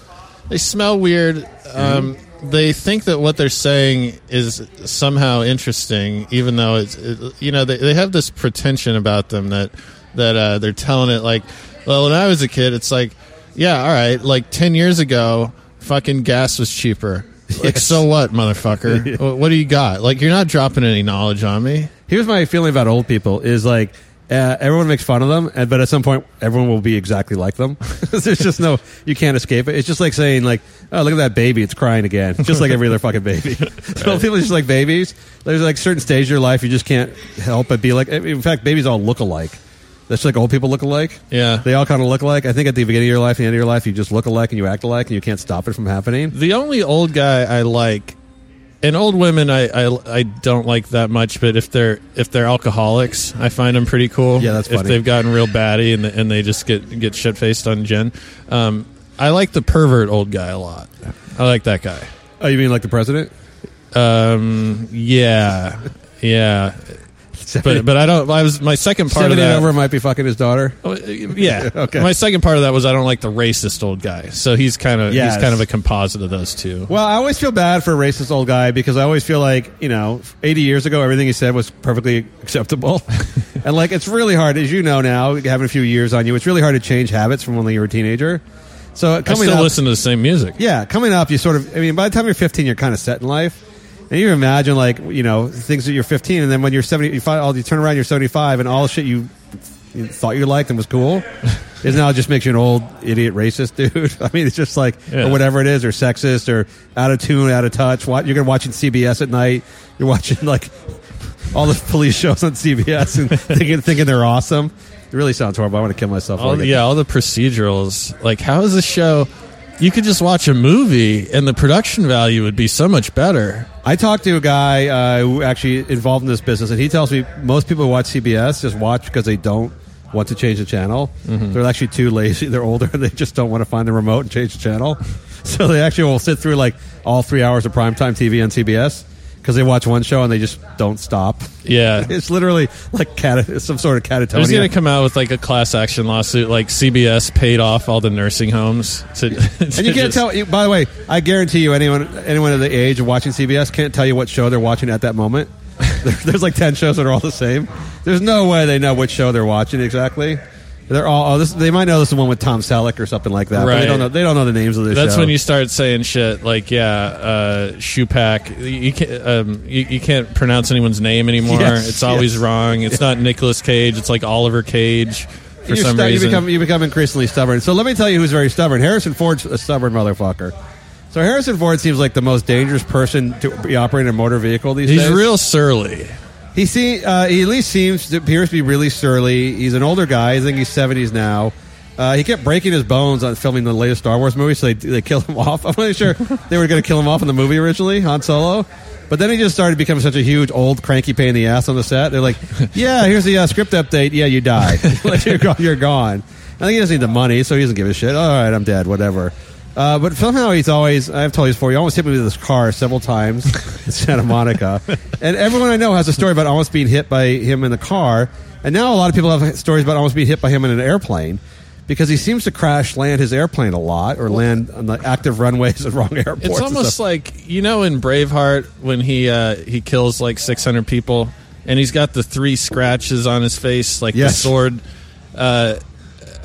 they smell weird. Um, they think that what they're saying is somehow interesting, even though it's it, you know they, they have this pretension about them that that uh, they're telling it like, well, when I was a kid, it's like, yeah, all right, like ten years ago, fucking gas was cheaper. Like, Yes. so what, motherfucker? Wh- what do you got? Like, you're not dropping any knowledge on me. Here's my feeling about old people: is like uh, everyone makes fun of them, and, but at some point, everyone will be exactly like them. There's just no, you can't escape it. It's just like saying, like, oh, look at that baby, it's crying again, just like every other fucking baby. so people are just like babies. There's like certain stage of your life you just can't help but be like. In fact, babies all look alike. That's like old people look alike. Yeah. They all kind of look alike. I think at the beginning of your life, the end of your life, you just look alike and you act alike, and you can't stop it from happening. The only old guy I like, and old women I, I, I don't like that much. But if they're if they're alcoholics, I find them pretty cool. Yeah, that's funny. If they've gotten real batty and and they just get get shit faced on gin. Um, I like the pervert old guy a lot. I like that guy. Oh, you mean like the president? Um, yeah, yeah. But but I don't. I was my second part of that. over might be fucking his daughter. Oh, uh, yeah. Okay. My second part of that was I don't like the racist old guy. So he's kind of Yes. he's kind of a composite of those two. Well, I always feel bad for a racist old guy because I always feel like, you know, 80 years ago, everything he said was perfectly acceptable. and, like, it's really hard, as you know now, having a few years on you, it's really hard to change habits from when you were a teenager. So, I coming still up, listen to the same music. yeah, coming up, you sort of, I mean, by the time you're 15, you're kind of set in life. And you imagine, like, you know, things that you're 15, and then when you're 70, you, find, all, you turn around, you're 75, and all the shit you, you thought you liked and was cool is now just makes you an old idiot racist dude. I mean, it's just like, Yeah. or whatever it is, or sexist, or out of tune, out of touch. What You're gonna watching CBS at night. You're watching like all the police shows on CBS and thinking thinking they're awesome. It really sounds horrible. I want to kill myself. All, when I get- yeah, all the procedurals. Like, how is this show? You could just watch a movie, and the production value would be so much better. I talked to a guy uh, who actually involved in this business, and he tells me most people who watch CBS just watch because they don't want to change the channel. They're actually too lazy. They're older, and they just don't want to find the remote and change the channel. So they actually will sit through like all three hours of primetime TV on CBS because they watch one show and they just don't stop. Yeah. It's literally like cat- some sort of catatonia. There's going to come out with like a class action lawsuit, like CBS paid off all the nursing homes. To, and you can't tell. you- By the way, I guarantee you, anyone anyone of the age of watching CBS can't tell you what show they're watching at that moment. There's like ten shows that are all the same. There's no way they know which show they're watching exactly. They're all. Oh, this, they might know this is the one with Tom Selleck or something like that. But Right. they don't know. They don't know the names of this. That's show. when you start saying shit like, yeah, uh, shoe pack. You, you can't, um, you, you can't pronounce anyone's name anymore. Yes, it's always yes. wrong. It's not Nicolas Cage. It's like Oliver Cage for you some stu- reason. You become, you become increasingly stubborn. So let me tell you who's very stubborn. Harrison Ford's a stubborn motherfucker. So Harrison Ford seems like the most dangerous person to be operating a motor vehicle these He's days. He's real surly. He see uh, he at least seems to appears to be really surly. He's an older guy. I think he's seventies now. Uh, he kept breaking his bones on filming the latest Star Wars movie, so they, they killed him off. I'm not sure they were going to kill him off in the movie originally, Han Solo. But then he just started becoming such a huge old cranky pain in the ass on the set. They're like, "Yeah, here's the uh, script update. Yeah, you died. like, you're, gone, you're gone." I think he doesn't need the money, so he doesn't give a shit. All right, I'm dead. Whatever. Uh, but somehow he's always, I've told you this before, he almost hit me with his car several times in Santa Monica. and everyone I know has a story about almost being hit by him in the car. And now a lot of people have stories about almost being hit by him in an airplane because he seems to crash land his airplane a lot or land on the active runways at wrong airports. It's almost like you know in Braveheart when he uh, he kills like 600 people and he's got the three scratches on his face like Yes. the sword. Uh,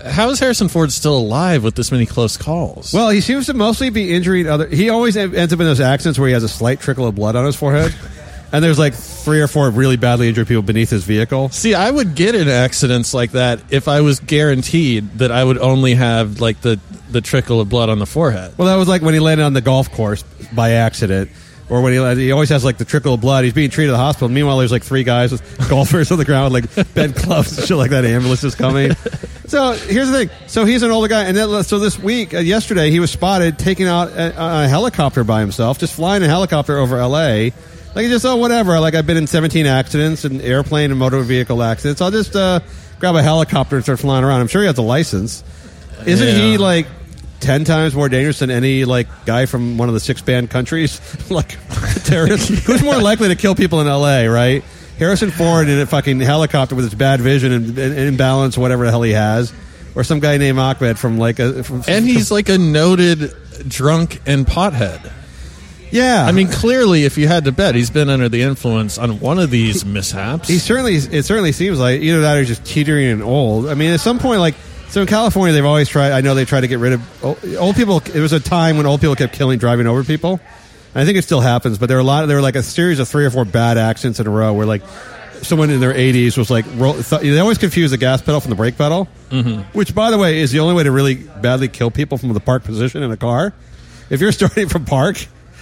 how is Harrison Ford still alive with this many close calls? Well, he seems to mostly be injuring other. He always ends up in those accidents where he has a slight trickle of blood on his forehead. and there's like three or four really badly injured people beneath his vehicle. See, I would get in accidents like that if I was guaranteed that I would only have like the the trickle of blood on the forehead. Well, that was like when he landed on the golf course by accident. Or when he, he always has like the trickle of blood. He's being treated at the hospital. Meanwhile, there's like three guys with golfers on the ground, with, like bent clubs and shit like that. Ambulance is coming. So here's the thing. So he's an older guy, and then so this week, uh, yesterday, he was spotted taking out a, a helicopter by himself, just flying a helicopter over L.A. Like he just oh whatever. Like I've been in 17 accidents and airplane and motor vehicle accidents. I'll just uh, grab a helicopter and start flying around. I'm sure he has a license. Isn't he like? Ten times more dangerous than any like guy from one of the six banned countries, like terrorist. Who's more likely to kill people in L.A. Right? Harrison Ford in a fucking helicopter with his bad vision and, and imbalance, whatever the hell he has, or some guy named Ahmed from like a from, And he's like a noted drunk and pothead. yeah. I mean, clearly, if you had to bet, he's been under the influence on one of these mishaps. He certainly, it certainly seems like either that or he's just teetering and old. I mean, at some point, like, so in California, they've always tried, I know they try to get rid of old, old people. It was a time when old people kept killing, driving over people. And I think it still happens, but there were a lot, of there were like a series of three or four bad accidents in a row where like someone in their 80s was like, roll, th- they always confuse the gas pedal from the brake pedal, mm-hmm. which by the way is the only way to really badly kill people from the park position in a car. If you're starting from park,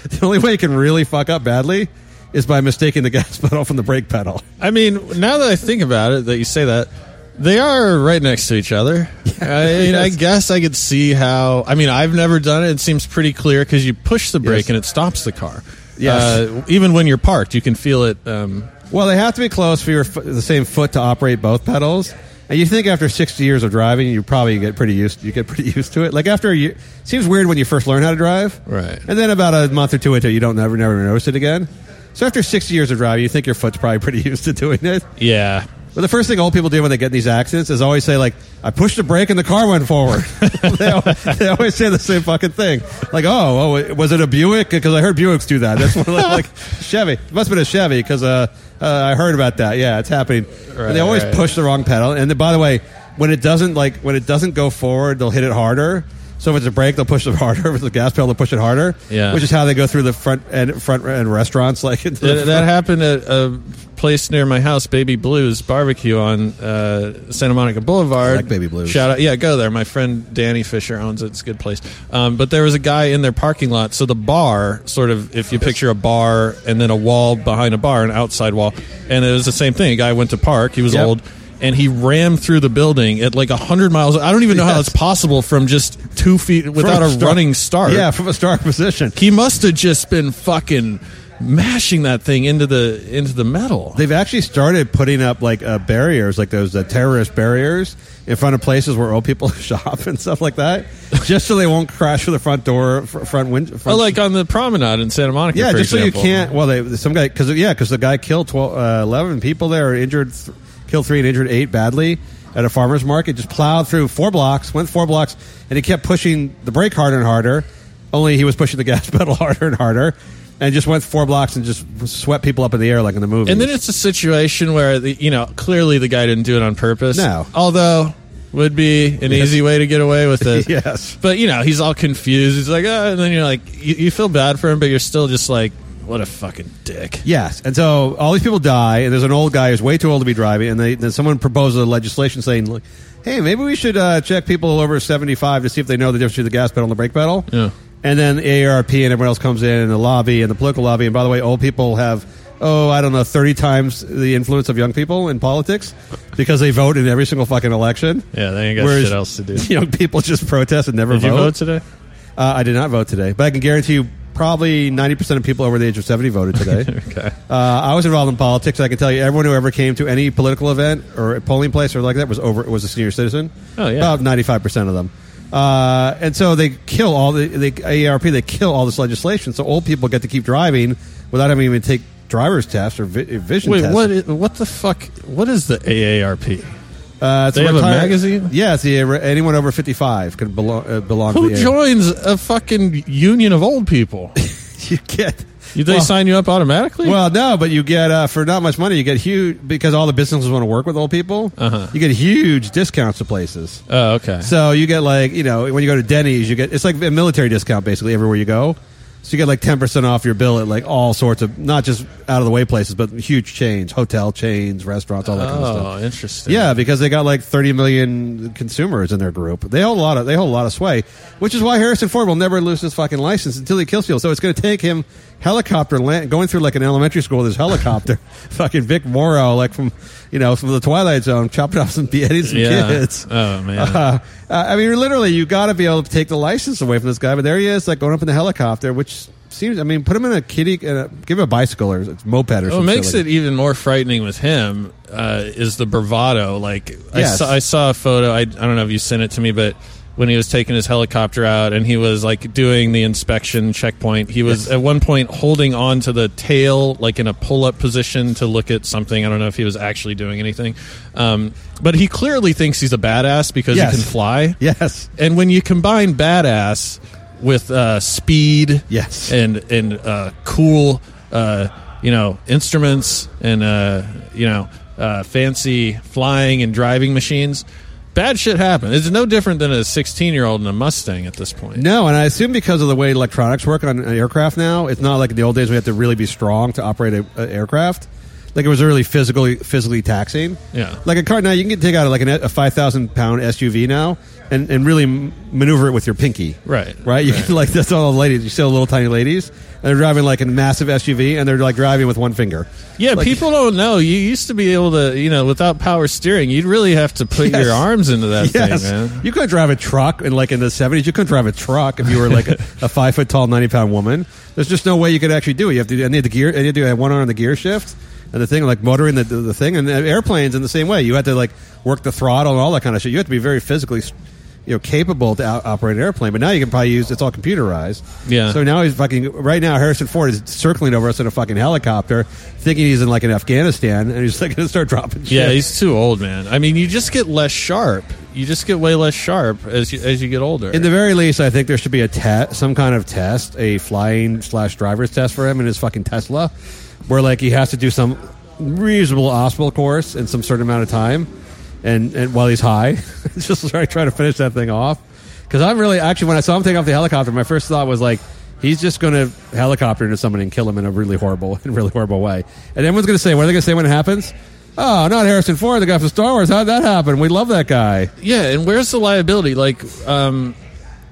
the only way you can really fuck up badly is by mistaking the gas pedal from the brake pedal. I mean, now that I think about it, that you say that, they are right next to each other. I, mean, I guess I could see how. I mean, I've never done it. It seems pretty clear because you push the brake Yes. and it stops the car. Yes. Uh, even when you're parked, you can feel it. Um, Well, they have to be close for your fo- the same foot to operate both pedals. And you think after 60 years of driving, you probably get pretty used. You get pretty used to it. Like after a year, seems weird when you first learn how to drive, Right. And then about a month or two into, it, you don't never never notice it again. So after 60 years of driving, you think your foot's probably pretty used to doing it. yeah. But the first thing old people do when they get in these accidents is always say like, "I pushed the brake and the car went forward." they, always, they always say the same fucking thing. Like, "Oh, oh, was it a Buick?" Because I heard Buicks do that. That's more like, like Chevy. It must have been a Chevy because uh, uh, I heard about that. Yeah, it's happening. and they always right. push the wrong pedal. And then, by the way, when it doesn't like when it doesn't go forward, they'll hit it harder. So if it's a brake, they'll push it harder. If it's a gas pedal, they'll push it harder. Yeah. which is how they go through the front and front end restaurants. Like That, that happened at a place near my house, Baby Blues Barbecue on uh, Santa Monica Boulevard. I like Baby Blues. Shout out, yeah, go there. My friend Danny Fisher owns it. It's a good place. Um, but there was a guy in their parking lot. So the bar, sort of, if you picture a bar and then a wall behind a bar, an outside wall, and it was the same thing. A guy went to park. He was Yep. old. And he rammed through the building at like hundred miles. I don't even know how Yes. that's possible from just two feet without a start- running start. Yeah, from a start position. He must have just been fucking mashing that thing into the into the metal. They've actually started putting up like uh, barriers, like those uh, terrorist barriers, in front of places where old people shop and stuff like that, just so they won't crash through the front door, fr- front window. Oh, like on the promenade in Santa Monica. yeah, just example. so you can't. Well, they some guy because yeah, because the guy killed 12, uh, eleven people there, injured, th- killed three and injured eight badly at a farmer's market. Just plowed through four blocks, went four blocks, and he kept pushing the brake harder and harder. Only he was pushing the gas pedal harder and harder. And just went four blocks and just swept people up in the air like in the movie. And then it's a situation where the, you know clearly the guy didn't do it on purpose. No. although would be an Yes. easy way to get away with it. yes. But you know he's all confused. He's like, oh, and then you're like, you, you feel bad for him, but you're still just like, what a fucking dick. Yes, and so all these people die, and there's an old guy who's way too old to be driving, and they, then someone proposes a legislation saying, like, "Hey, maybe we should uh, check people over 75 to see if they know the difference between the gas pedal and the brake pedal." Yeah. And then AARP and everyone else comes in, and the lobby and the political lobby, and by the way, old people have. Oh, I don't know, thirty times the influence of young people in politics because they vote in every single fucking election. Yeah, they ain't got Whereas shit else to do. Young people just protest and never Did you vote. vote today? Uh, I did not vote today, but I can guarantee you, probably ninety percent of people over the age of seventy voted today. Okay. Uh, I was involved in politics. I can tell you, everyone who ever came to any political event or a polling place or like that was over was a senior citizen. Oh, yeah. about ninety five percent of them. Uh, and so they kill all the, the AARP. They kill all this legislation, so old people get to keep driving without having to even take driver's tests or vi- vision Wait, tests. what? What the fuck? What is the AARP? Uh, it's They have a magazine? Yeah, it's the, anyone over fifty five can belong uh, belong Who to the joins a fucking union of old people? You get. You, they Well- sign you up automatically? Well, no, but you get uh, for not much money. You get huge because all the businesses want to work with old people. Uh-huh. You get huge discounts to places. oh, okay. So you get like you know when you go to Denny's, you get it's like a military discount basically everywhere you go. So you get like ten percent off your bill at like all sorts of not just out of the way places, but huge chains, hotel chains, restaurants, all that kind of oh, stuff. Oh, interesting. Yeah, because they got like 30 million consumers in their group. They hold a lot of they hold a lot of sway, which is why Harrison Ford will never lose his fucking license until he kills people. So it's going to take him helicopter land, going through like an elementary school with his helicopter, fucking Vic Morrow, like from you know from the Twilight Zone, chopping off some beheading some Yeah. kids. Oh man. Uh, I mean, literally, you got to be able to take the license away from this guy. But there he is, like going up in the helicopter, which seems. I mean, put him in a kitty, in a, give him a bicycle or a moped or something. What something. makes it even more frightening with him uh, is the bravado. Like I, Yes. saw, I saw a photo. I, I don't know if you sent it to me, but when he was taking his helicopter out and he was like doing the inspection checkpoint, he was at one point holding on to the tail, like in a pull-up position to look at something. I don't know if he was actually doing anything, um, but he clearly thinks he's a badass because Yes. he can fly. Yes. And when you combine badass with uh, speed, Yes. and and uh, cool, uh, you know, instruments and uh, you know, uh, fancy flying and driving machines, bad shit happens. It's no different than a 16 year old in a Mustang at this point. No, and I assume because of the way electronics work on an aircraft now, it's not like in the old days we had to really be strong to operate an aircraft. Like it was really physically physically taxing. Yeah. Like a car now, you can take out like an, a five thousand pound SUV now and, and really maneuver it with your pinky. Right, Right. You right. can like that's all the ladies. You see the little tiny ladies, and they're driving like a massive SUV, and they're like driving with one finger. Yeah, Like- people don't know. You used to be able to, you know, without power steering, you'd really have to put Yes. your arms into that Yes, thing, man. you couldn't drive a truck, and like in the seventies, you couldn't drive a truck if you were like a, a five foot tall, ninety pound woman. There's just no way you could actually do it. You have to do any of the gear, you have to have one arm on the gear shift, and the thing like motoring the, the, the thing, and airplanes in the same way. You had to like work the throttle and all that kind of shit. You have to be very physically. You know, capable to out- operate an airplane, but now you can probably use it's all computerized. Yeah. So now he's fucking right now. Harrison Ford is circling over us in a fucking helicopter, thinking he's in like in Afghanistan, and he's like going to start dropping. Yeah, he's too old, man. I mean, you just get less sharp. You just get way less sharp as you as you get older. In the very least, I think there should be a test, some kind of test, a flying slash driver's test for him in his fucking Tesla, where like he has to do some reasonable obstacle course in some certain amount of time, and, and while he's high, just try try to finish that thing off. Because I'm really actually when I saw him take off the helicopter, my first thought was like. He's just going to helicopter into somebody and kill him in a really horrible, in really horrible way. And everyone's going to say, "What are they going to say when it happens?" Oh, not Harrison Ford, the guy from Star Wars. How'd that happen? We love that guy. yeah, and where's the liability? Like, um,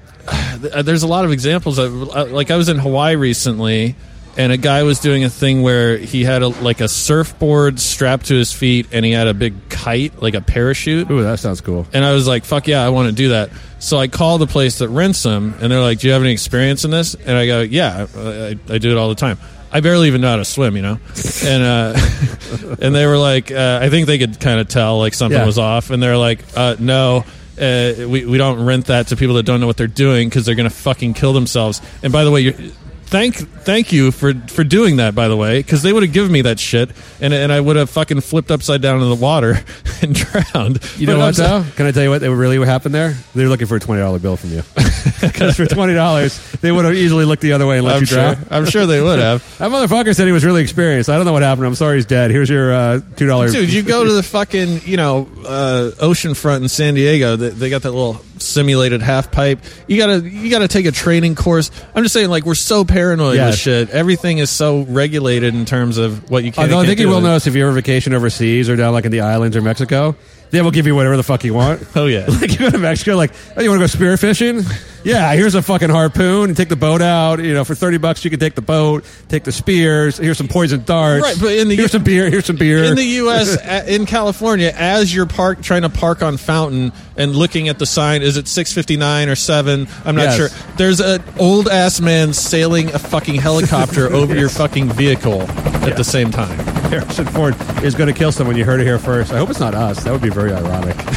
there's a lot of examples. Of, uh, like, I was in Hawaii recently, and a guy was doing a thing where he had a, like a surfboard strapped to his feet, and he had a big kite, like a parachute. Ooh, that sounds cool. And I was like, fuck yeah, I want to do that. So I call the place that rents them, and they're like, do you have any experience in this? And I go, yeah, I, I do it all the time. I barely even know how to swim, you know? And uh, and they were like, uh, I think they could kind of tell, like, something Yeah. was off. And they're like, uh, no. Uh, we, we don't rent that to people that don't know what they're doing because they're going to fucking kill themselves. And by the way, you're, thank thank you for for doing that by the way because they would have given me that shit and and I would have fucking flipped upside down in the water and drowned. You know what though? Can I tell you what? They really what happened there? They're looking for a twenty dollar bill from you. Because for twenty dollars, they would have easily looked the other way and let I'm you sure. drown. I'm sure they would have. That motherfucker said he was really experienced. I don't know what happened. I'm sorry he's dead. Here's your uh, two dollars. Dude, you go to the fucking, you know, uh, oceanfront in San Diego. They, they got that little simulated half pipe. You gotta, you gotta take a training course. I'm just saying, like, we're so paranoid Yes. with shit. Everything is so regulated in terms of what you uh, can. Although I think you will notice if you ever vacation overseas or down like in the islands or Mexico, they will give you whatever the fuck you want. Oh yeah. like you go to Mexico, like, oh, you want to go spear fishing? Yeah, here's a fucking harpoon and take the boat out. You know, for thirty bucks you can take the boat, take the spears. Here's some poison darts. Right, but in the- here's some beer. Here's some beer. in the U.S., a- in California, as you're park trying to park on Fountain and looking at the sign, is it 6:59 or seven? I'm not Yes. sure. There's an old ass man sailing a fucking helicopter over your fucking vehicle at the same time. Harrison Ford is going to kill someone. You heard it here first. I hope it's not us. That would be very ironic.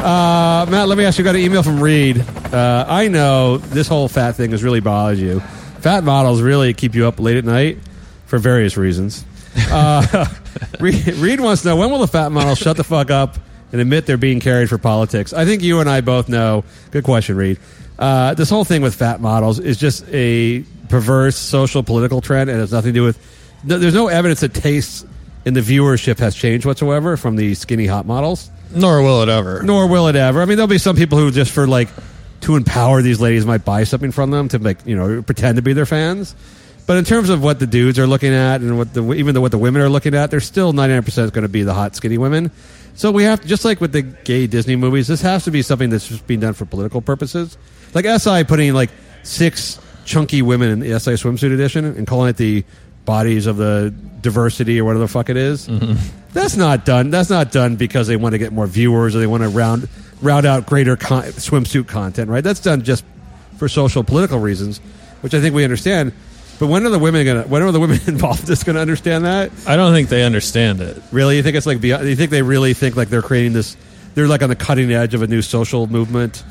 uh, Matt, let me ask you. Got an email from Reed. Uh, I know this whole fat thing has really bothered you. Fat models really keep you up late at night for various reasons. Uh, Reed, Reed wants to know when will the fat models shut the fuck up and admit they're being carried for politics? I think you and I both know. Good question, Reed. Uh, this whole thing with fat models is just a perverse social political trend, and it's nothing to do with. no- There's no evidence that tastes in the viewership has changed whatsoever from the skinny hot models Nor will it ever. nor will it ever. I mean, there'll be some people who just for like to empower these ladies might buy something from them to make you know pretend to be their fans. But in terms of what the dudes are looking at and what the even though what the women are looking at, they're still ninety nine percent going to be the hot skinny women. So we have to, just like with the gay Disney movies, this has to be something that's just being done for political purposes. Like SI putting like six chunky women in the SI swimsuit edition and calling it the bodies of the diversity or whatever the fuck it is. Mm-hmm. That's not done. That's not done because they want to get more viewers or they want to round round out greater con- swimsuit content, right? That's done just for social political reasons, which I think we understand. But when are the women going to? When are the women involved in this going to understand that? I don't think they understand it. Really, you think it's like? Beyond, you think they really think like they're creating this? They're like on the cutting edge of a new social movement.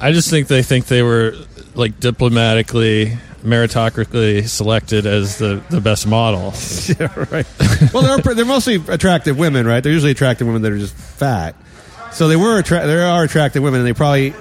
I just think they think they were like diplomatically, meritocratically selected as the, the best model. yeah, right. Well, they're they're mostly attractive women, right? They're usually attractive women that are just fat. So they were attra- there are attractive women, and they probably,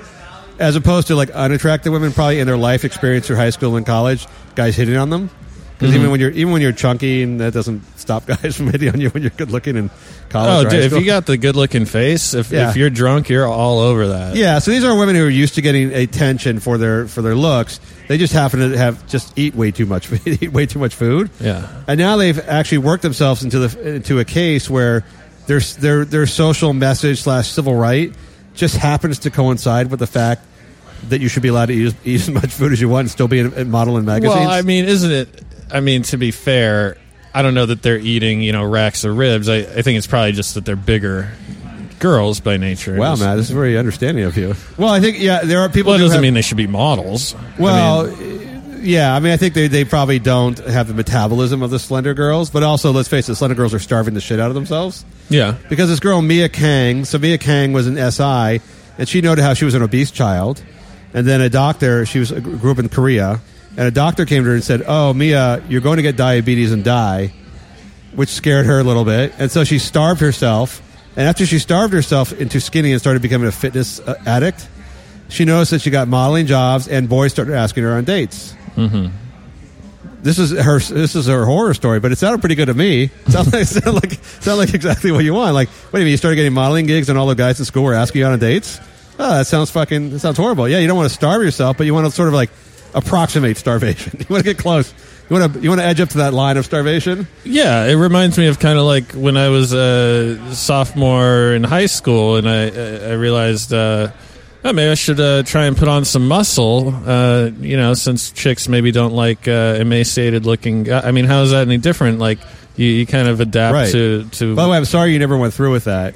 as opposed to like unattractive women, probably in their life experience through high school and college, guys hitting on them. Because Mm-hmm. even when you're even when you're chunky, and that doesn't stop guys from hitting on you when you're good looking in college. Oh, dude, if you got the good looking face, if, Yeah. if you're drunk, you're all over that. Yeah, so these are women who are used to getting attention for their for their looks. They just happen to have just eat way too much eat way too much food. Yeah. and now they've actually worked themselves into the into a case where their their their social message slash civil right just happens to coincide with the fact that you should be allowed to eat, eat as much food as you want and still be a model in magazines. Well, I mean, isn't it? I mean, to be fair, I don't know that they're eating, you know, racks of ribs. I, I think it's probably just that they're bigger girls by nature. wow, Just- Matt, this is very understanding of you. Well, I think yeah, there are people. Well, it doesn't have- mean they should be models. I Well, mean, yeah, I mean, I think they, they probably don't have the metabolism of the slender girls, but also, let's face it, slender girls are starving the shit out of themselves. yeah. Because this girl, Mia Kang, so Mia Kang was an SI, and she noted how she was an obese child. And then a doctor, she was grew up in Korea, and a doctor came to her and said, Oh, Mia, you're going to get diabetes and die, which scared her a little bit. And so she starved herself. And after she starved herself into skinny and started becoming a fitness uh, addict, she noticed that she got modeling jobs, and boys started asking her on dates. This is her. This is her horror story, but it sounded pretty good to me. Sounded like sounded like, sounded like exactly what you want. Like, wait a minute, you started getting modeling gigs, and all the guys in school were asking you on dates. Oh, that sounds fucking. That sounds horrible. Yeah, you don't want to starve yourself, but you want to sort of like approximate starvation. You want to get close. You want to you want to edge up to that line of starvation. Yeah, it reminds me of kind of like when I was a sophomore in high school, and I I realized, uh, oh, maybe I should uh, try and put on some muscle. Uh, you know, since chicks maybe don't like uh, emaciated looking. I mean, how is that any different? Like you, you kind of adapt Right. to to. By the way, I'm sorry you never went through with that.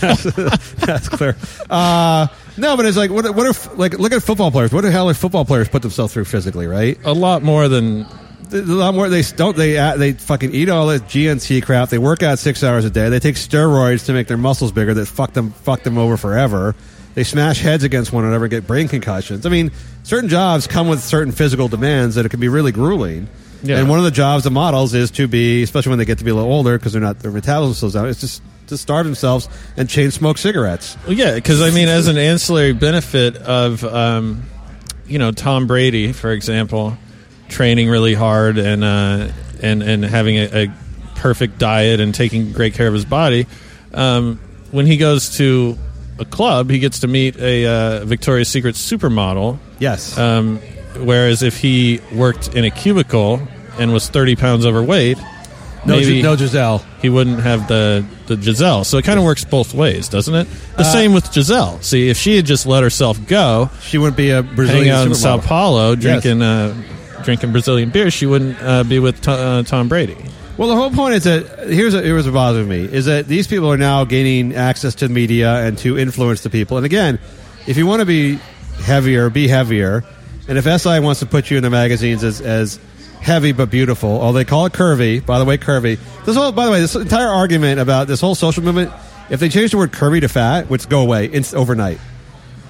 that's, that's clear. Uh, no, but it's like what what if like look at football players. What the hell if football players put themselves through physically, right? a lot more than a lot more. They don't. They uh, they fucking eat all this GNC crap. They work out six hours a day. They take steroids to make their muscles bigger. That fuck them fuck them over forever. They smash heads against one another and get brain concussions. I mean, certain jobs come with certain physical demands that it can be really grueling. Yeah. And one of the jobs of models is to be, especially when they get to be a little older, because they're not their metabolism slows down. It's just to starve themselves and chain smoke cigarettes. Well, yeah, because I mean, as an ancillary benefit of, um, you know, Tom Brady, for example, training really hard and uh, and and having a, a perfect diet and taking great care of his body, um, when he goes to a club, he gets to meet a uh, Victoria's Secret supermodel. Yes. Um, whereas if he worked in a cubicle and was thirty pounds overweight, no, maybe Gi- no Gisele. he wouldn't have the the Gisele. So it kind of works both ways, doesn't it? The Uh, same with Gisele. See, if she had just let herself go, She wouldn't be a Brazilian hang out in Sao. Paulo, drinking uh, drinking Brazilian beer, she wouldn't uh, be with to- uh, Tom Brady. Well, the whole point is that here's a, here's what bothers me is that these people are now gaining access to media and to influence the people. And again, if you want to be heavier, be heavier. And if SI wants to put you in the magazines as, as heavy but beautiful, oh, they call it curvy. By the way, curvy. This whole, by the way, this entire argument about this whole social movement, if they change the word curvy to fat, which go away it's overnight.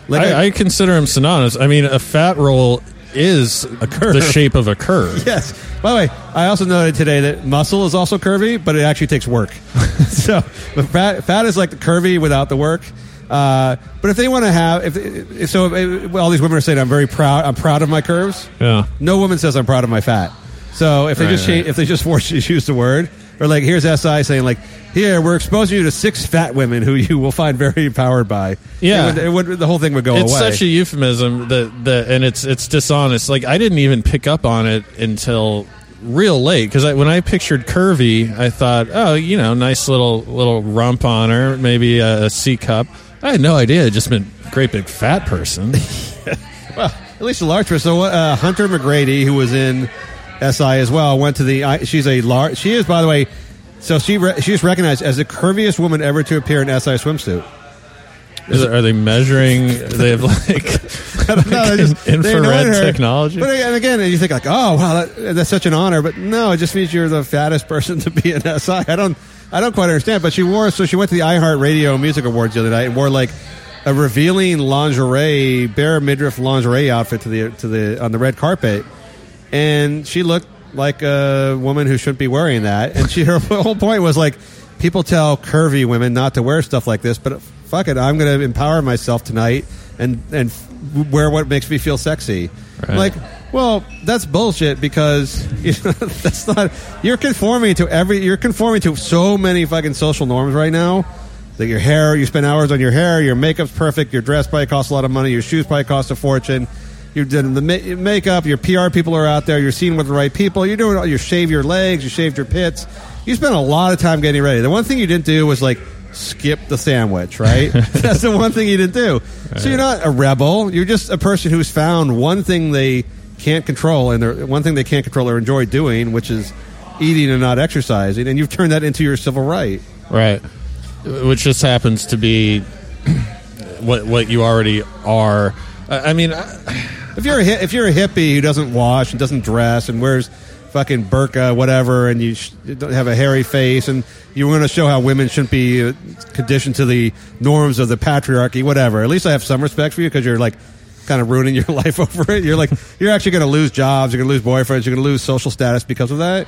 Like I, I consider him synonymous. I mean, a fat roll is a curve. the shape of a curve. Yes. By the way, I also noted today that muscle is also curvy, but it actually takes work. so, fat, fat is like the curvy without the work. Uh, but if they want to have, if, if so, if, all these women are saying I'm very proud. I'm proud of my curves. Yeah. No woman says I'm proud of my fat. So if they Right, just change, right. if they just force you to use the word, or like here's SI saying like, here we're exposing you to six fat women who you will find very empowered by. Yeah. it would, it would, the whole thing would go it's away. It's such a euphemism that that and it's it's dishonest. Like I didn't even pick up on it until real late because I, when I pictured curvy, I thought, oh, you know, nice little little rump on her, maybe a, a C cup. I had no idea. It just meant great big fat person. well, at least a large person. So uh, Hunter McGrady, who was in SI as well, went to the. She's a large. She is, by the way. So she re, she is recognized as the curviest woman ever to appear in SI swimsuit. Is are they measuring? They have like No, just- infrared technology. But again, again, you think like, oh wow, that, that's such an honor. But no, it just means you're the fattest person to be in SI. I don't, I don't quite understand. But she wore, so she went to the iHeartRadio Music Awards the other night and wore like a revealing lingerie, bare midriff lingerie outfit to the to the on the red carpet, and she looked like a woman who shouldn't be wearing that. And she her whole point was like, people tell curvy women not to wear stuff like this, but fuck it, I'm going to empower myself tonight and and wear what makes me feel sexy. Right. Like, well, that's bullshit because you know, that's not. You're conforming to every. You're conforming to so many fucking social norms right now. That your hair, you spend hours on your hair. Your makeup's perfect. Your dress probably costs a lot of money. Your shoes probably cost a fortune. You're doing the ma- makeup. Your PR people are out there. You're seen with the right people. You're doing. You shave your legs. You shaved your pits. You spent a lot of time getting ready. The one thing you didn't do was like skip the sandwich. Right. That's the one thing you didn't do. So you're not a rebel. You're just a person who's found one thing they can't control, and they're- one thing they can't control or enjoy doing, which is eating and not exercising, and you've turned that into your civil right. Right. Which just happens to be what what you already are. I I mean, I- If you're a if you're a hippie who doesn't wash and doesn't dress and wears fucking burqa whatever, and you, sh- don't have a hairy face, and you want to show how women shouldn't be uh, conditioned to the norms of the patriarchy, whatever. At least I have some respect for you because you're like kind of ruining your life over it. You're like you're actually going to lose jobs, you're going to lose boyfriends, you're going to lose social status because of that.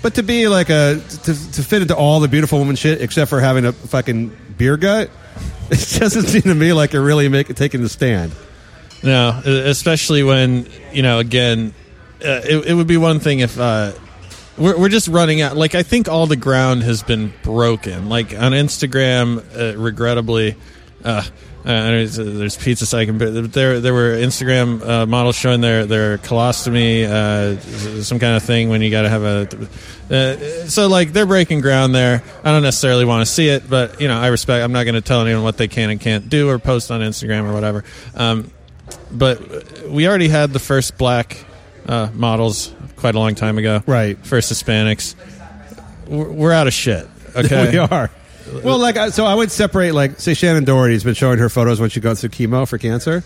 But to be like a to, to fit into all the beautiful woman shit except for having a fucking beer gut, it doesn't seem to me like you're really making taking the stand. no, especially when you know. Again, uh, it, it would be one thing if uh, we're we're just running out. Like I think all the ground has been broken. Like on Instagram, uh, regrettably. Uh, there's, pizza psych. but There, there were Instagram uh, models showing their their colostomy, uh, some kind of thing when you got to have a. So like they're breaking ground there. I don't necessarily want to see it, but you know I respect. I'm not going to tell anyone what they can and can't do or post on Instagram or whatever. Um, but we already had the first black uh, models quite a long time ago. Right. First Hispanics. We're, we're out of shit. Okay. we are. Well, like I- so, I would separate like say Shannen Doherty's been showing her photos when she goes through chemo for cancer.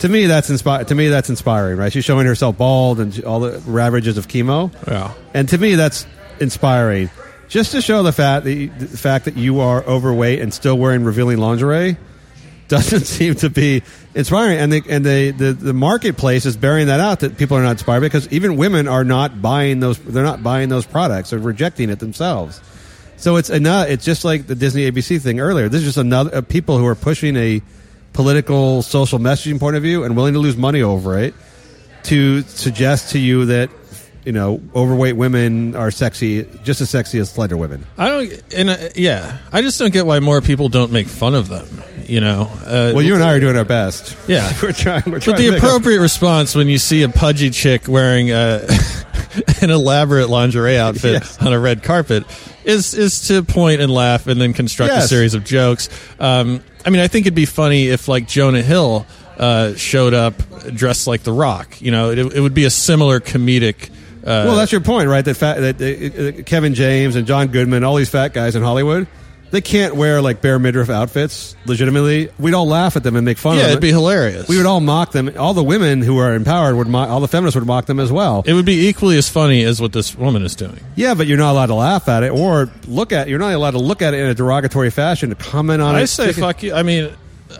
To me, that's inspi- To me, that's inspiring, right? She's showing herself bald and all the ravages of chemo, Yeah. and to me, that's inspiring. Just to show the fact that you, the fact that you are overweight and still wearing revealing lingerie doesn't seem to be inspiring, and the and the, the marketplace is bearing that out that people are not inspired because even women are not buying those. They're not buying those products. They're rejecting it themselves. So it's enough. It's just like the Disney ABC thing earlier. This is just another uh, people who are pushing a political, social messaging point of view and willing to lose money over it to suggest to you that you know overweight women are sexy, just as sexy as slender women. I don't, and uh, yeah, I just don't get why more people don't make fun of them. You know, uh, Well, you and I are doing our best. Yeah. we're trying. We're But the a- appropriate response when you see a pudgy chick wearing uh, an elaborate lingerie outfit Yes. on a red carpet is is to point and laugh and then construct a series of jokes. Um, I mean, I think it'd be funny if like Jonah Hill uh, showed up dressed like The Rock. You know, it, it would be a similar comedic. Uh, Well, that's your point, right? That, fat, that uh, uh, Kevin James and John Goodman, all these fat guys in Hollywood, they can't wear like bare midriff outfits legitimately. We'd all laugh at them and make fun yeah, of them. it'd be hilarious. we would all mock them. All the women who are empowered would mock. All the feminists would mock them as well. It would be equally as funny as what this woman is doing. yeah, but you're not allowed to laugh at it or look at. You're not allowed to look at it in a derogatory fashion to comment on it. I say Take it- fuck you. I mean,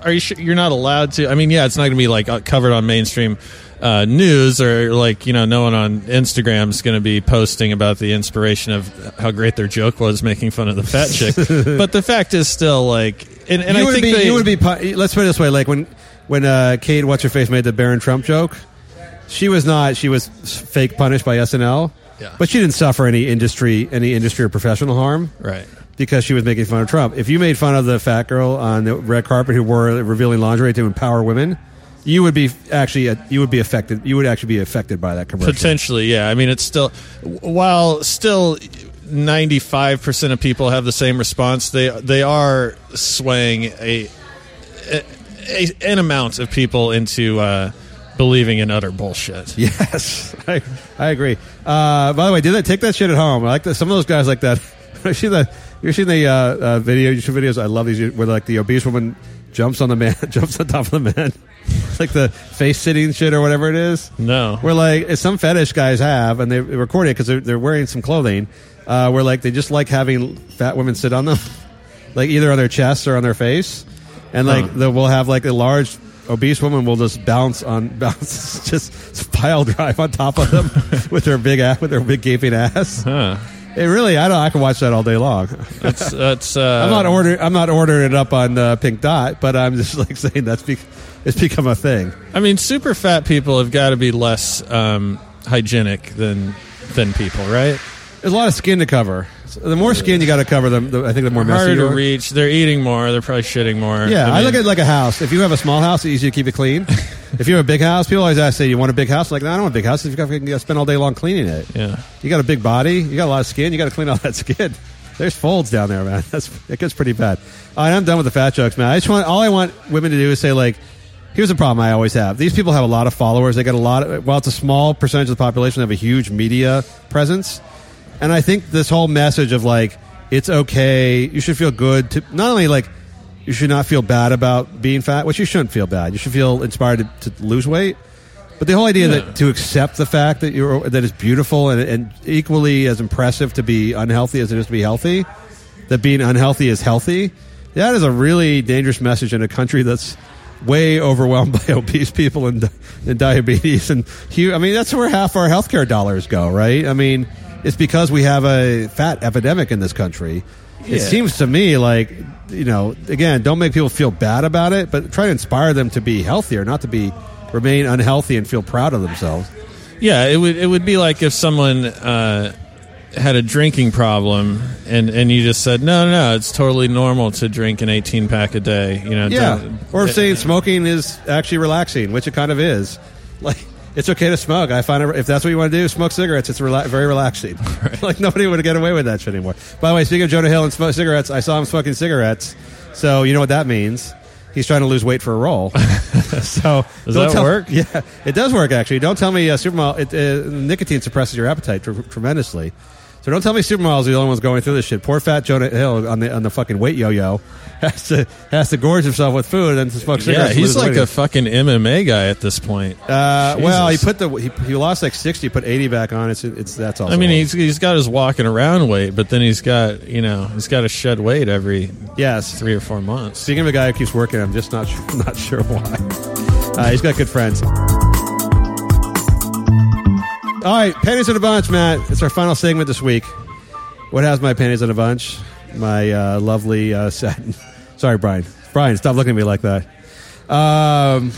are you sure you're not allowed to? I mean, yeah, it's not going to be like uh, covered on mainstream uh, news or like you know, no one on Instagram is going to be posting about the inspiration of how great their joke was making fun of the fat chick. but the fact is still like, and, and you I would think be. they, you would be. Let's put it this way: like when when uh, Kate, what's her face, made the Barron Trump joke. She was not. She was fake punished by SNL. Yeah. But she didn't suffer any industry, any industry or professional harm Right. because she was making fun of Trump. If you made fun of the fat girl on the red carpet who wore revealing lingerie to empower women, you would be actually uh, you would be affected. You would actually be affected by that commercial. Potentially, yeah. I mean, it's still while still ninety five percent of people have the same response. They they are swaying a, a, a an amount of people into uh, believing in utter bullshit. Yes, I, I agree. Uh, by the way, did that take that shit at home? I like that. Some of those guys like that. you see the you seen the uh, uh, video YouTube videos? I love these where like the obese woman jumps on the man, jumps on top of the man, like the face sitting shit or whatever it is. No. we're like it's some fetish guys have, and they record it because they're, they're wearing some clothing. Uh, where like they just like having fat women sit on them, like either on their chest or on their face, and like Huh. we'll have like a large obese woman will just bounce on bounce just pile drive on top of them with their big ass with their big gaping ass. Huh. It really, I don't. I can watch that all day long. That's that's. Uh, I'm not ordering. I'm not ordering it up on uh, Pink Dot, but I'm just like saying that's be, it's become a thing. I mean, super fat people have got to be less um, hygienic than than people, right? There's a lot of skin to cover. So the more skin you got to cover, them. The, I think the more messy. Harder you to are. reach. They're eating more. They're probably shitting more. Yeah, I, mean, look at it like a house. If you have a small house, it's easy to keep it clean. if you have a big house, people always ask, "Say, you want a big house?" Like, no, I don't want a big house. If you got to spend all day long cleaning it, Yeah. you got a big body, you got a lot of skin, you got to clean all that skin. There's folds down there, man. That's it gets pretty bad. All right, I'm done with the fat jokes, man. I just want all I want women to do is say like, here's a problem I always have. These people have a lot of followers. They got a lot. Of, well, it's a small percentage of the population that have a huge media presence, and I think this whole message of like it's okay, you should feel good to not only like you should not feel bad about being fat, which you shouldn't feel bad. You should feel inspired to, to lose weight. But the whole idea Yeah. that to accept the fact that you're that it's beautiful and, and equally as impressive to be unhealthy as it is to be healthy, that being unhealthy is healthy, that is a really dangerous message in a country that's way overwhelmed by obese people and, and diabetes and I mean that's where half our healthcare dollars go, right? I mean, it's because we have a fat epidemic in this country. It seems to me like you know, again, don't make people feel bad about it, but try to inspire them to be healthier, not to be remain unhealthy and feel proud of themselves. Yeah, it would it would be like if someone uh, had a drinking problem and and you just said no, no, no, it's totally normal to drink an 18 pack a day. You know, Yeah, or saying smoking is actually relaxing, which it kind of is. Like it's okay to smoke. I find it, if that's what you want to do, smoke cigarettes. It's rela- very relaxing. like nobody would get away with that shit anymore. By the way, speaking of Jonah Hill and smoke cigarettes, I saw him smoking cigarettes. So you know what that means. He's trying to lose weight for a role. so Does that tell- work? Yeah, it does work actually. Don't tell me uh, supermodel. It, uh, nicotine suppresses your appetite tr- tremendously. So don't tell me supermodels are the only ones going through this shit. Poor fat Jonah Hill on the on the fucking weight yo-yo has to has to gorge himself with food and smoke yeah, cigarettes. to he's like weight. a fucking MMA guy at this point. Uh, well, he put the he, he lost like sixty, put eighty back on. It's it's that's all. I mean, he's he's got his walking around weight, but then he's got you know he's got to shed weight every yes. three or four months. Speaking of a guy who keeps working, I'm just not sure, not sure why. Uh, he's got good friends. All right, panties in a bunch, Matt. It's our final segment this week. What has my panties in a bunch? My uh, lovely uh, satin. Sorry, Brian. Brian, stop looking at me like that. Um,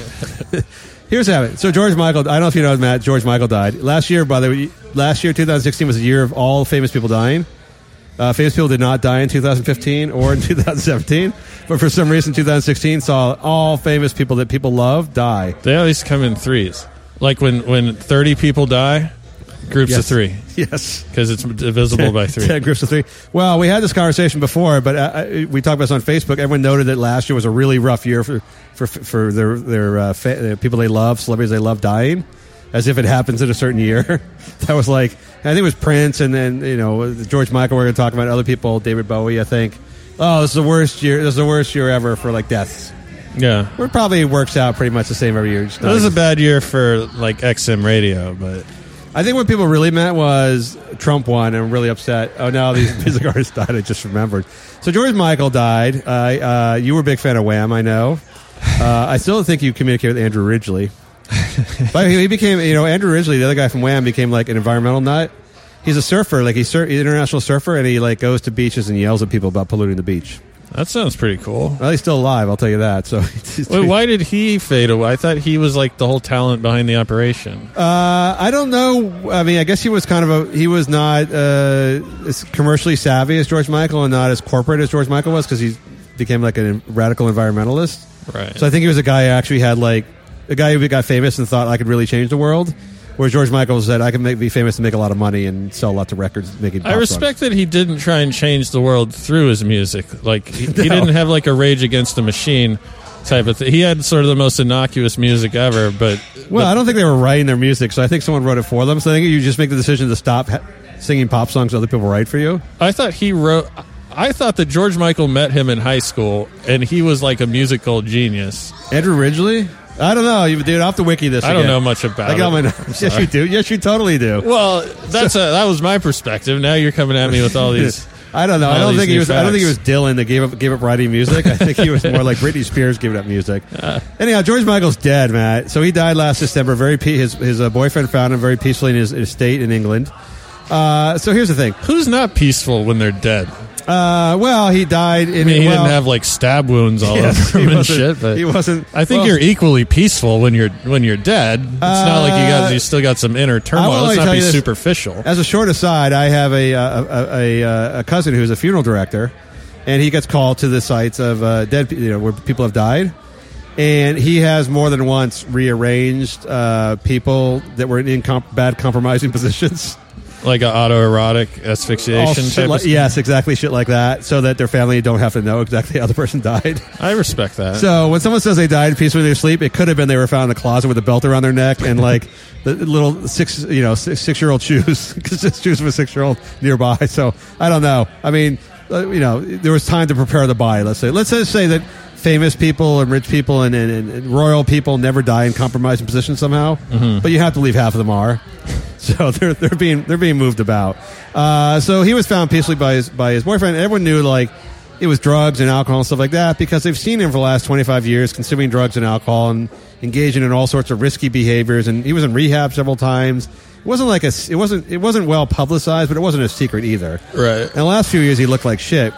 here's how it. So George Michael. I don't know if you know, Matt. George Michael died last year. By the way, last year, 2016 was a year of all famous people dying. Uh, famous people did not die in 2015 or in 2017, but for some reason, 2016 saw all famous people that people love die. They always come in threes, like when when 30 people die, groups of three Yes. because it's divisible by three. Ten groups of three. Well, we had this conversation before, but uh, uh, we talked about this on Facebook. Everyone noted that last year was a really rough year for for for their their uh, fa- uh, people they love, celebrities they love dying, as if it happens in a certain year. that was like I think it was Prince, and then you know George Michael. We're going to talk about other people, David Bowie. I think. Oh, this is the worst year. This is the worst year ever for like deaths. Yeah, It probably works out pretty much the same every year. It was a bad year for like XM radio, but I think what people really meant was Trump won and really upset. Oh no, these music artists died. I just remembered. So George Michael died. Uh, uh, you were a big fan of Wham, I know. Uh, I still think you communicated with Andrew Ridgeley. but he became, you know, Andrew Ridgeley, the other guy from Wham, became like an environmental nut. He's a surfer, like he's sur- he's an international surfer, and he like goes to beaches and yells at people about polluting the beach. That sounds pretty cool. Well, he's still alive. I'll tell you that. So, Wait, why did he fade away? I thought he was like the whole talent behind the operation. Uh, I don't know. I mean, I guess he was kind of a. He was not uh, as commercially savvy as George Michael, and not as corporate as George Michael was, because he became like a radical environmentalist. Right. So I think he was a guy who actually had like a guy who got famous and thought I could really change the world. Whereas George Michael said I can make, be famous and make a lot of money and sell lots of records making. I respect songs. that he didn't try and change the world through his music. Like he, he didn't have like a Rage Against the Machine type of thing. He had sort of the most innocuous music ever, but Well, I don't think they were writing their music, so I think someone wrote it for them. So I think you just make the decision to stop ha- singing pop songs other people write for you. I thought he wrote. I thought that George Michael met him in high school, and he was like a musical genius. Andrew Ridgeley. I don't know, you dude. I'll have to wiki this. I don't again. know much about I got it. my. Yes, you do. Yes, you totally do. Well, that's a, that was my perspective. Now you're coming at me with all these. I don't know. I don't think he was. I don't think he was. Dylan that gave up gave up writing music. I think he was more like Britney Spears giving up music. Anyhow, George Michael's dead, Matt. So he died last December. Very pe- his his uh, boyfriend found him very peacefully in his estate in England. Uh, so here's the thing. Who's not peaceful when they're dead? Uh, well, he died. In, I mean, he well, didn't have like stab wounds all Yes, over him and shit. But he wasn't- I think well- you're equally peaceful when you're when you're dead. It's not like you got Uh, you still got some inner turmoil. Let's not be this. superficial. As a short aside, I have a uh, a, a, a, a cousin who's a funeral director, and he gets called to the sites of uh, dead, you know, where people have died, and he has more than once rearranged uh, people that were in comp- bad compromising positions. Like an autoerotic All asphyxiation shit type like- of yes, exactly, shit like that, so that their family don't have to know exactly how the person died. I respect that. So when someone says they died peacefully in their sleep, it could have been they were found in the closet with a belt around their neck and like the little six, you know, six year old shoes, because just shoes of a six year old nearby. So I don't know. I mean, uh, you know, there was time to prepare the body. Let's say, let's just say that famous people and rich people and, and, and royal people never die in compromising positions somehow, but you have to believe half of them are. So they're they're being they're being moved about. Uh, so he was found peacefully by his by his boyfriend. Everyone knew like it was drugs and alcohol and stuff like that because they've seen him for the last 25 years consuming drugs and alcohol and engaging in all sorts of risky behaviors and he was in rehab several times it wasn't like a it wasn't it wasn't well publicized but it wasn't a secret either Right. in the last few years he looked like shit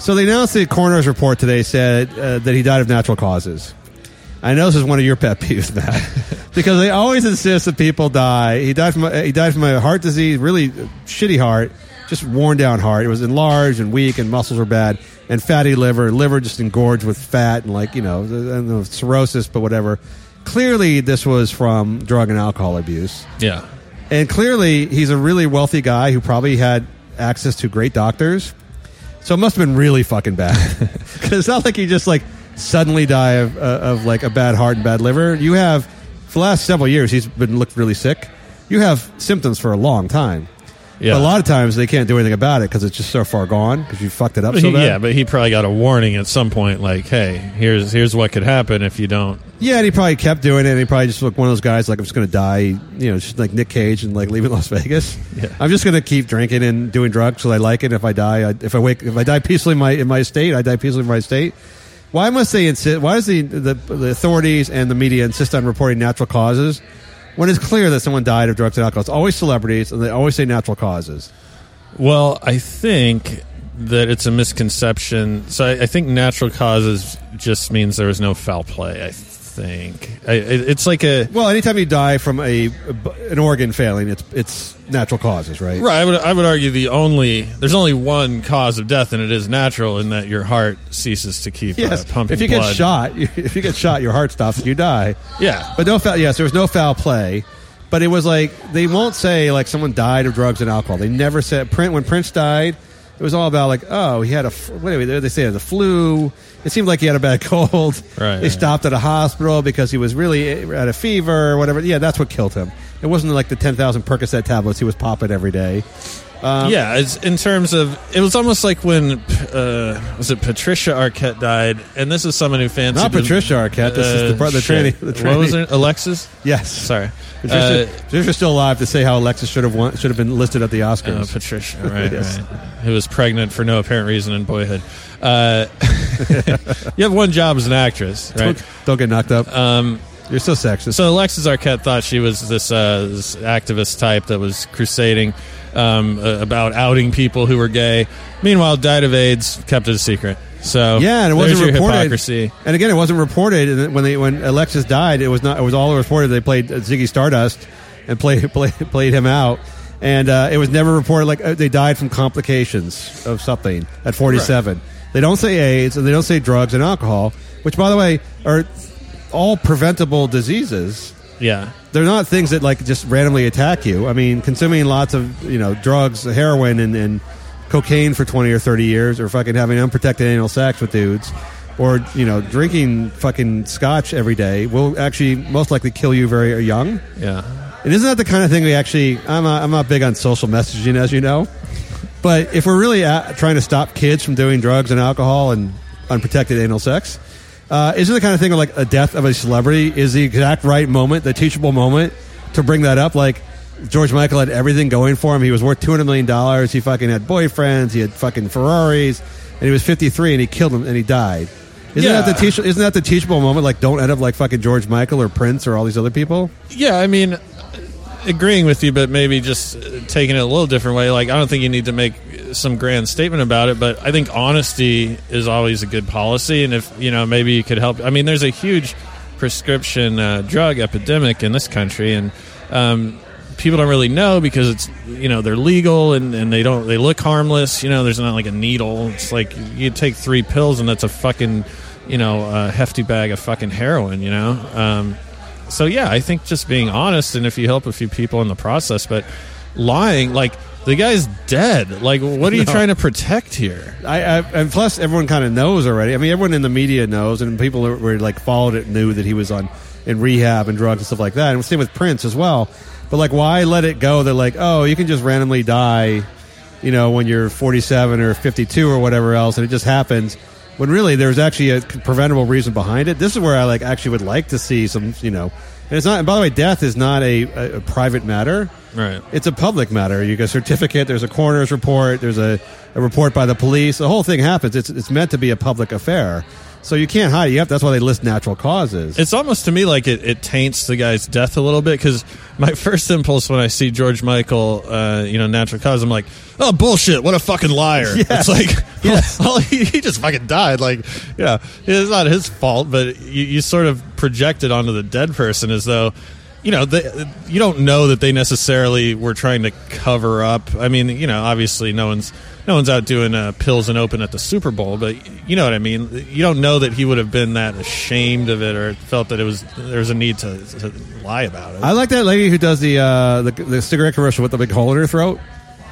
so they announced the coroner's report today said uh, that he died of natural causes I know this is one of your pet peeves, Matt, because they always insist that people die. He died from a, he died from a heart disease, really shitty heart, just worn down heart. It was enlarged and weak, and muscles were bad, and fatty liver, liver just engorged with fat, and like you know, don't cirrhosis, but whatever. Clearly, this was from drug and alcohol abuse, yeah. and clearly, he's a really wealthy guy who probably had access to great doctors. So it must have been really fucking bad. Because it's not like he just like suddenly die of, uh, of like a bad heart and bad liver. You have, for the last several years, he's been looked really sick. You have symptoms for a long time. Yeah. But a lot of times they can't do anything about it because it's just so far gone because you fucked it up so bad. yeah, but he probably got a warning at some point, like, "Hey, here's here's what could happen if you don't." Yeah, and he probably kept doing it. And he probably just looked one of those guys like I'm just going to die, you know, just like Nick Cage and like leaving Las Vegas. Yeah. I'm just going to keep drinking and doing drugs because I like it. If I die, I, if I wake, if I die peacefully in my in my estate, I die peacefully in my estate. Why must they insist? Why does the, the the authorities and the media insist on reporting natural causes when it's clear that someone died of drugs and alcohol? It's always celebrities, and they always say natural causes. Well, I think that it's a misconception. So I, I think natural causes just means there was no foul play. I think I, it, it's like a Well, anytime you die from a an organ failing, it's it's natural causes, right? right. I would I would argue the only there's only one cause of death, and it is natural in that your heart ceases to keep Yes. uh, pumping if you blood. get shot, if you get shot, your heart stops and you die. yeah, But no foul. Yes, there was no foul play. But it was like they won't say like someone died of drugs and alcohol. They never said print when Prince died. It was all about like oh he had a what do they say the flu. It seemed like he had a bad cold. Right, They stopped at a hospital because he was really eh, at a fever or whatever. Yeah, that's what killed him. It wasn't like the ten thousand Percocet tablets he was popping every day. Yeah. It's, in terms of it was almost like when uh, was it Patricia Arquette died, and this is someone who fancied Not Patricia Arquette. This is the part- the shit. tranny- the What was it? Alexis. Yes, Sorry, Patricia, Uh, Patricia's still alive to say how Alexis should have won, should have been listed at the Oscars. Oh, Patricia, right, Yes. right. Who was pregnant for no apparent reason in boyhood. Uh, you have one job as an actress, right? Don't, don't get knocked up. Um, You're so sexist. so Alexis Arquette thought she was this, uh, this activist type that was crusading um, uh, about outing people who were gay. Meanwhile, died of AIDS, kept it a secret. So Yeah, and it wasn't reported. hypocrisy. And again, it wasn't reported and when they when Alexis died. It was not. It was all reported. They played Ziggy Stardust and played played played him out, and uh, it was never reported like uh, they died from complications of something at 47. They don't say AIDS and they don't say drugs and alcohol, which by the way are all preventable diseases. Yeah. They're not things that like just randomly attack you. I mean, consuming lots of you know drugs, heroin, and, and cocaine for twenty or thirty years, or fucking having unprotected anal sex with dudes, or you know drinking fucking scotch every day will actually most likely kill you very uh, young. Yeah. And isn't that the kind of thing we actually? I'm not, I'm not big on social messaging, as you know. But if we're really at, trying to stop kids from doing drugs and alcohol and unprotected anal sex, uh, isn't the kind of thing where like a death of a celebrity is the exact right moment, the teachable moment to bring that up? Like George Michael had everything going for him. He was worth two hundred million dollars. He fucking had boyfriends. He had fucking Ferraris, and he was fifty three, and he killed him, and he died. Isn't Yeah. that the teach, Isn't that the teachable moment? Like, don't end up like fucking George Michael or Prince or all these other people. Yeah, I mean, agreeing with you, but maybe just taking it a little different way. Like, I don't think you need to make some grand statement about it, but I think honesty is always a good policy. And if, you know, maybe you could help. I mean, there's a huge prescription uh, drug epidemic in this country, and um, people don't really know because it's, you know, they're legal and, and they don't, they look harmless. You know, there's not like a needle. It's like you take three pills and that's a fucking, you know, a hefty bag of fucking heroin, you know? Um, so yeah, I think just being honest, and if you help a few people in the process, but lying, like the guy's dead. Like, what are you No. trying to protect here? I, I and plus everyone kind of knows already. I mean, everyone in the media knows, and people who were like followed it knew that he was on in rehab and drugs and stuff like that. And same with Prince as well. But like, why let it go? They're like, oh, you can just randomly die, you know, when you're 47 or 52 or whatever else, and it just happens. When really there's actually a preventable reason behind it. This is where I like actually would like to see some, you know. And it's not. And by the way, death is not a, a, a private matter. Right. It's a public matter. You get a certificate. There's a coroner's report. There's a, a report by the police. The whole thing happens. It's it's meant to be a public affair. So you can't hide. it. You have. That's why they list natural causes. It's almost to me like it, it taints the guy's death a little bit because my first impulse when I see George Michael, uh, you know, natural cause, I'm like, oh bullshit! What a fucking liar! Yes. It's like, Yes. well, he, he just fucking died. Like, yeah, it's not his fault, but you, you sort of project it onto the dead person as though. You know, they, you don't know that they necessarily were trying to cover up. I mean, you know, obviously, no one's no one's out doing uh, pills and open at the Super Bowl, but you know what I mean. You don't know that he would have been that ashamed of it or felt that it was there was a need to, to lie about it. I like that lady who does the, uh, the the cigarette commercial with the big hole in her throat.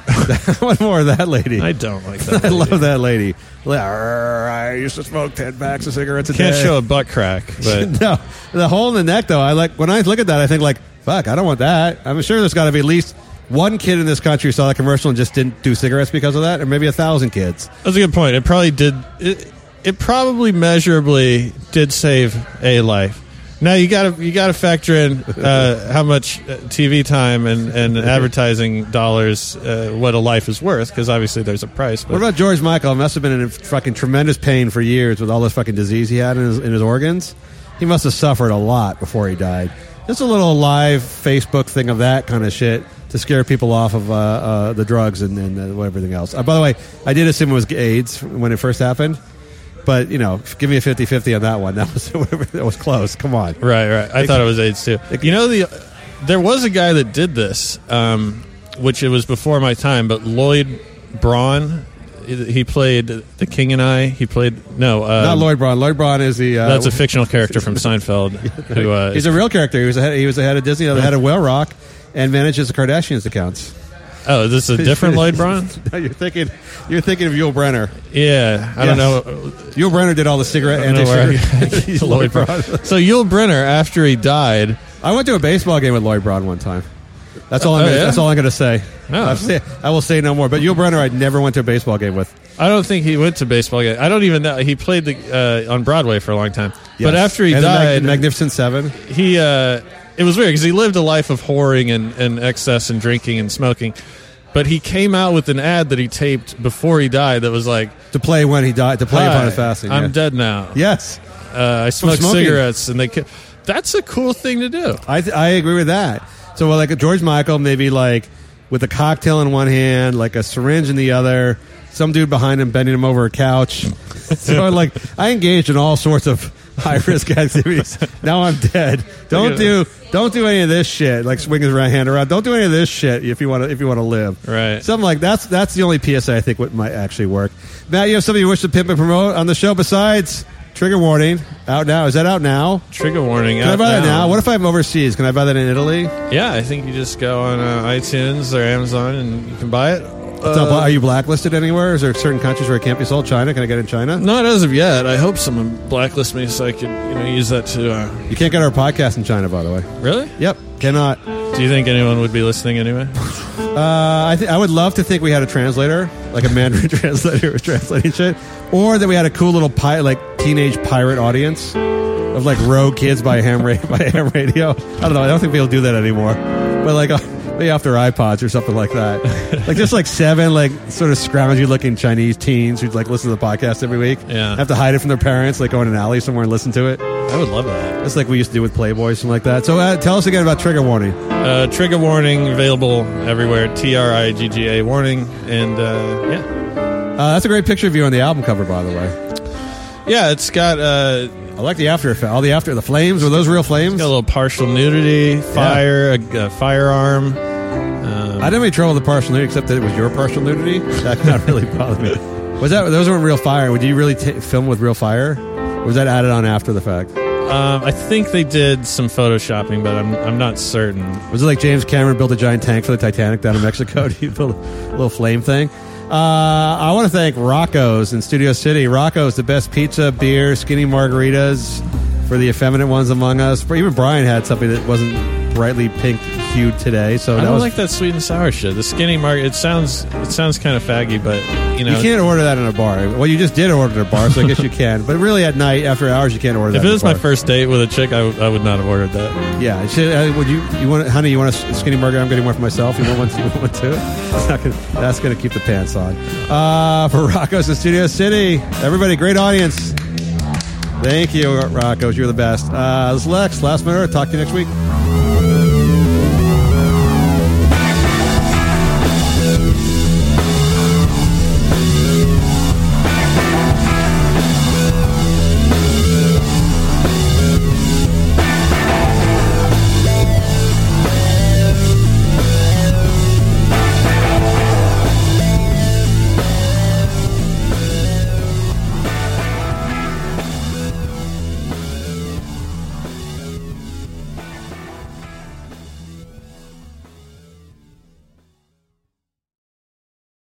One more of that lady. I don't like that. I lady. love that lady. Like, I used to smoke ten packs of cigarettes a day. Can't show a butt crack, but no, the hole in the neck though. I like when I look at that. I think like, fuck, I don't want that. I'm sure there's got to be at least one kid in this country saw that commercial and just didn't do cigarettes because of that, or maybe a thousand kids. that's a good point. It probably did. It, it probably measurably did save a life. Now you got to you got to factor in uh, how much uh, TV time and, and advertising dollars uh, what a life is worth because obviously there's a price. But What about George Michael? Must have been in fucking tremendous pain for years with all this fucking disease he had in his, in his organs. He must have suffered a lot before he died. Just a little live Facebook thing of that kind of shit to scare people off of uh, uh, the drugs and, and uh, everything else. Uh, by the way, I did assume it was AIDS when it first happened. But, you know, give me a 50 50 on that one. That was, that was close. Come on. Right, right. I thought it was AIDS too. You know, the there was a guy that did this, um, which it was before my time. But Lloyd Braun, he played the King and I. He played no, uh, Not Lloyd Braun. Lloyd Braun is the. Uh, That's a fictional character from Seinfeld. Who uh, He's a real character. He was the head, he was the head of Disney, the head of Whalerock, and manages the Kardashians accounts. oh, this is a different Lloyd Braun. No, you're thinking, you're thinking of Yul Brynner. Yeah, I don't Yes. know. Yul Brynner did all the cigarette I don't know where I anti-cigarette. Lloyd Braun. So Yul Brynner, after he died, I went to a baseball game with Lloyd Braun one time. That's all. I'm Oh, gonna, yeah? That's all I'm going to say. Oh. I've say- I will say no more. But Yul Brynner, I never went to a baseball game with. I don't think he went to baseball. Game. I don't even know. He played the uh, on Broadway for a long time. But Yes. after he And the Mag- died, Magnificent Seven. he uh, it was weird because he lived a life of whoring and, and excess and drinking and smoking. But he came out with an ad that he taped before he died that was like, To play when he died, to play upon his fasting. I'm yeah. dead now. Yes, Uh, I smoke smoking. cigarettes, and they. Ki- That's a cool thing to do. I th- I agree with that. So well, like George Michael, maybe like with a cocktail in one hand, like a syringe in the other. Some dude behind him bending him over a couch. so like I engaged in all sorts of high risk activities. now I'm dead. Don't do don't do any of this shit. Like swing his right hand around. Don't do any of this shit if you want to if you want to live. Right. Something like that's that's the only PSA I think what might actually work. Matt, you have something you wish to pimp and promote on the show besides trigger warning out now. Is that out now? Trigger warning. Can I buy that now. now? What if I'm overseas? Can I buy that in Italy? Yeah, I think you just go on uh, iTunes or Amazon and you can buy it. It's not are you blacklisted anywhere? Is there certain countries where it can't be sold? China? Can I get in China? Not as of yet. I hope someone blacklists me so I could, you know, use that to. Uh, You can't get our podcast in China, by the way. really? Yep, cannot. Do you think anyone would be listening anyway? Uh, I th- I would love to think we had a translator, like a Mandarin translator who was translating shit, or that we had a cool little pi- like teenage pirate audience of like rogue kids by ham ra- by ham radio. I don't know. I don't think people do that anymore. But like. Maybe off their iPods or something like that. like just like seven like sort of scroungy looking Chinese teens who'd like listen to the podcast every week. Yeah. Have to hide it from their parents, like go in an alley somewhere and listen to it. I would love that. That's like we used to do with Playboy, something like that. So uh, tell us again about trigger warning. Uh, trigger warning available everywhere. T R I G G A warning. And uh, yeah. Uh, that's a great picture of you on the album cover, by the way. Yeah, it's got, uh, I like the after effect. All the after the flames were those real flames? got a little partial nudity, fire, a, a firearm. I didn't have any trouble with the partial nudity, except that it was your partial nudity. That did not really bother me. Was that those weren't real fire? Would you really t- film with real fire? Or was that added on after the fact? um, I think they did some photoshopping, but I'm, I'm not certain. Was it like James Cameron built a giant tank for the Titanic down in Mexico? Did he build a little flame thing? Uh, I want to thank Rocco's in Studio City. Rocco's the best pizza, beer, skinny margaritas for the effeminate ones among us. Even Brian had something that wasn't brightly pink today. So I that don't was like that sweet and sour shit. The skinny market. It sounds it sounds kind of faggy, but you know, You can't order that in a bar. Well, you just did order at a bar, so I guess you can. But really, at night after hours, you can't order that. if it in a was my bar. first date with a chick, I, w- I would not have ordered that. yeah. Should, uh, would you? You want, honey? You want a skinny burger? I'm getting one for myself. You want one? You want one too? That's, not gonna, that's gonna keep the pants on. Uh, for Rocco's in Studio City, everybody, great audience. Thank you, Rocco's. You're the best. Uh, this is Lex. Last minute. Talk to you next week.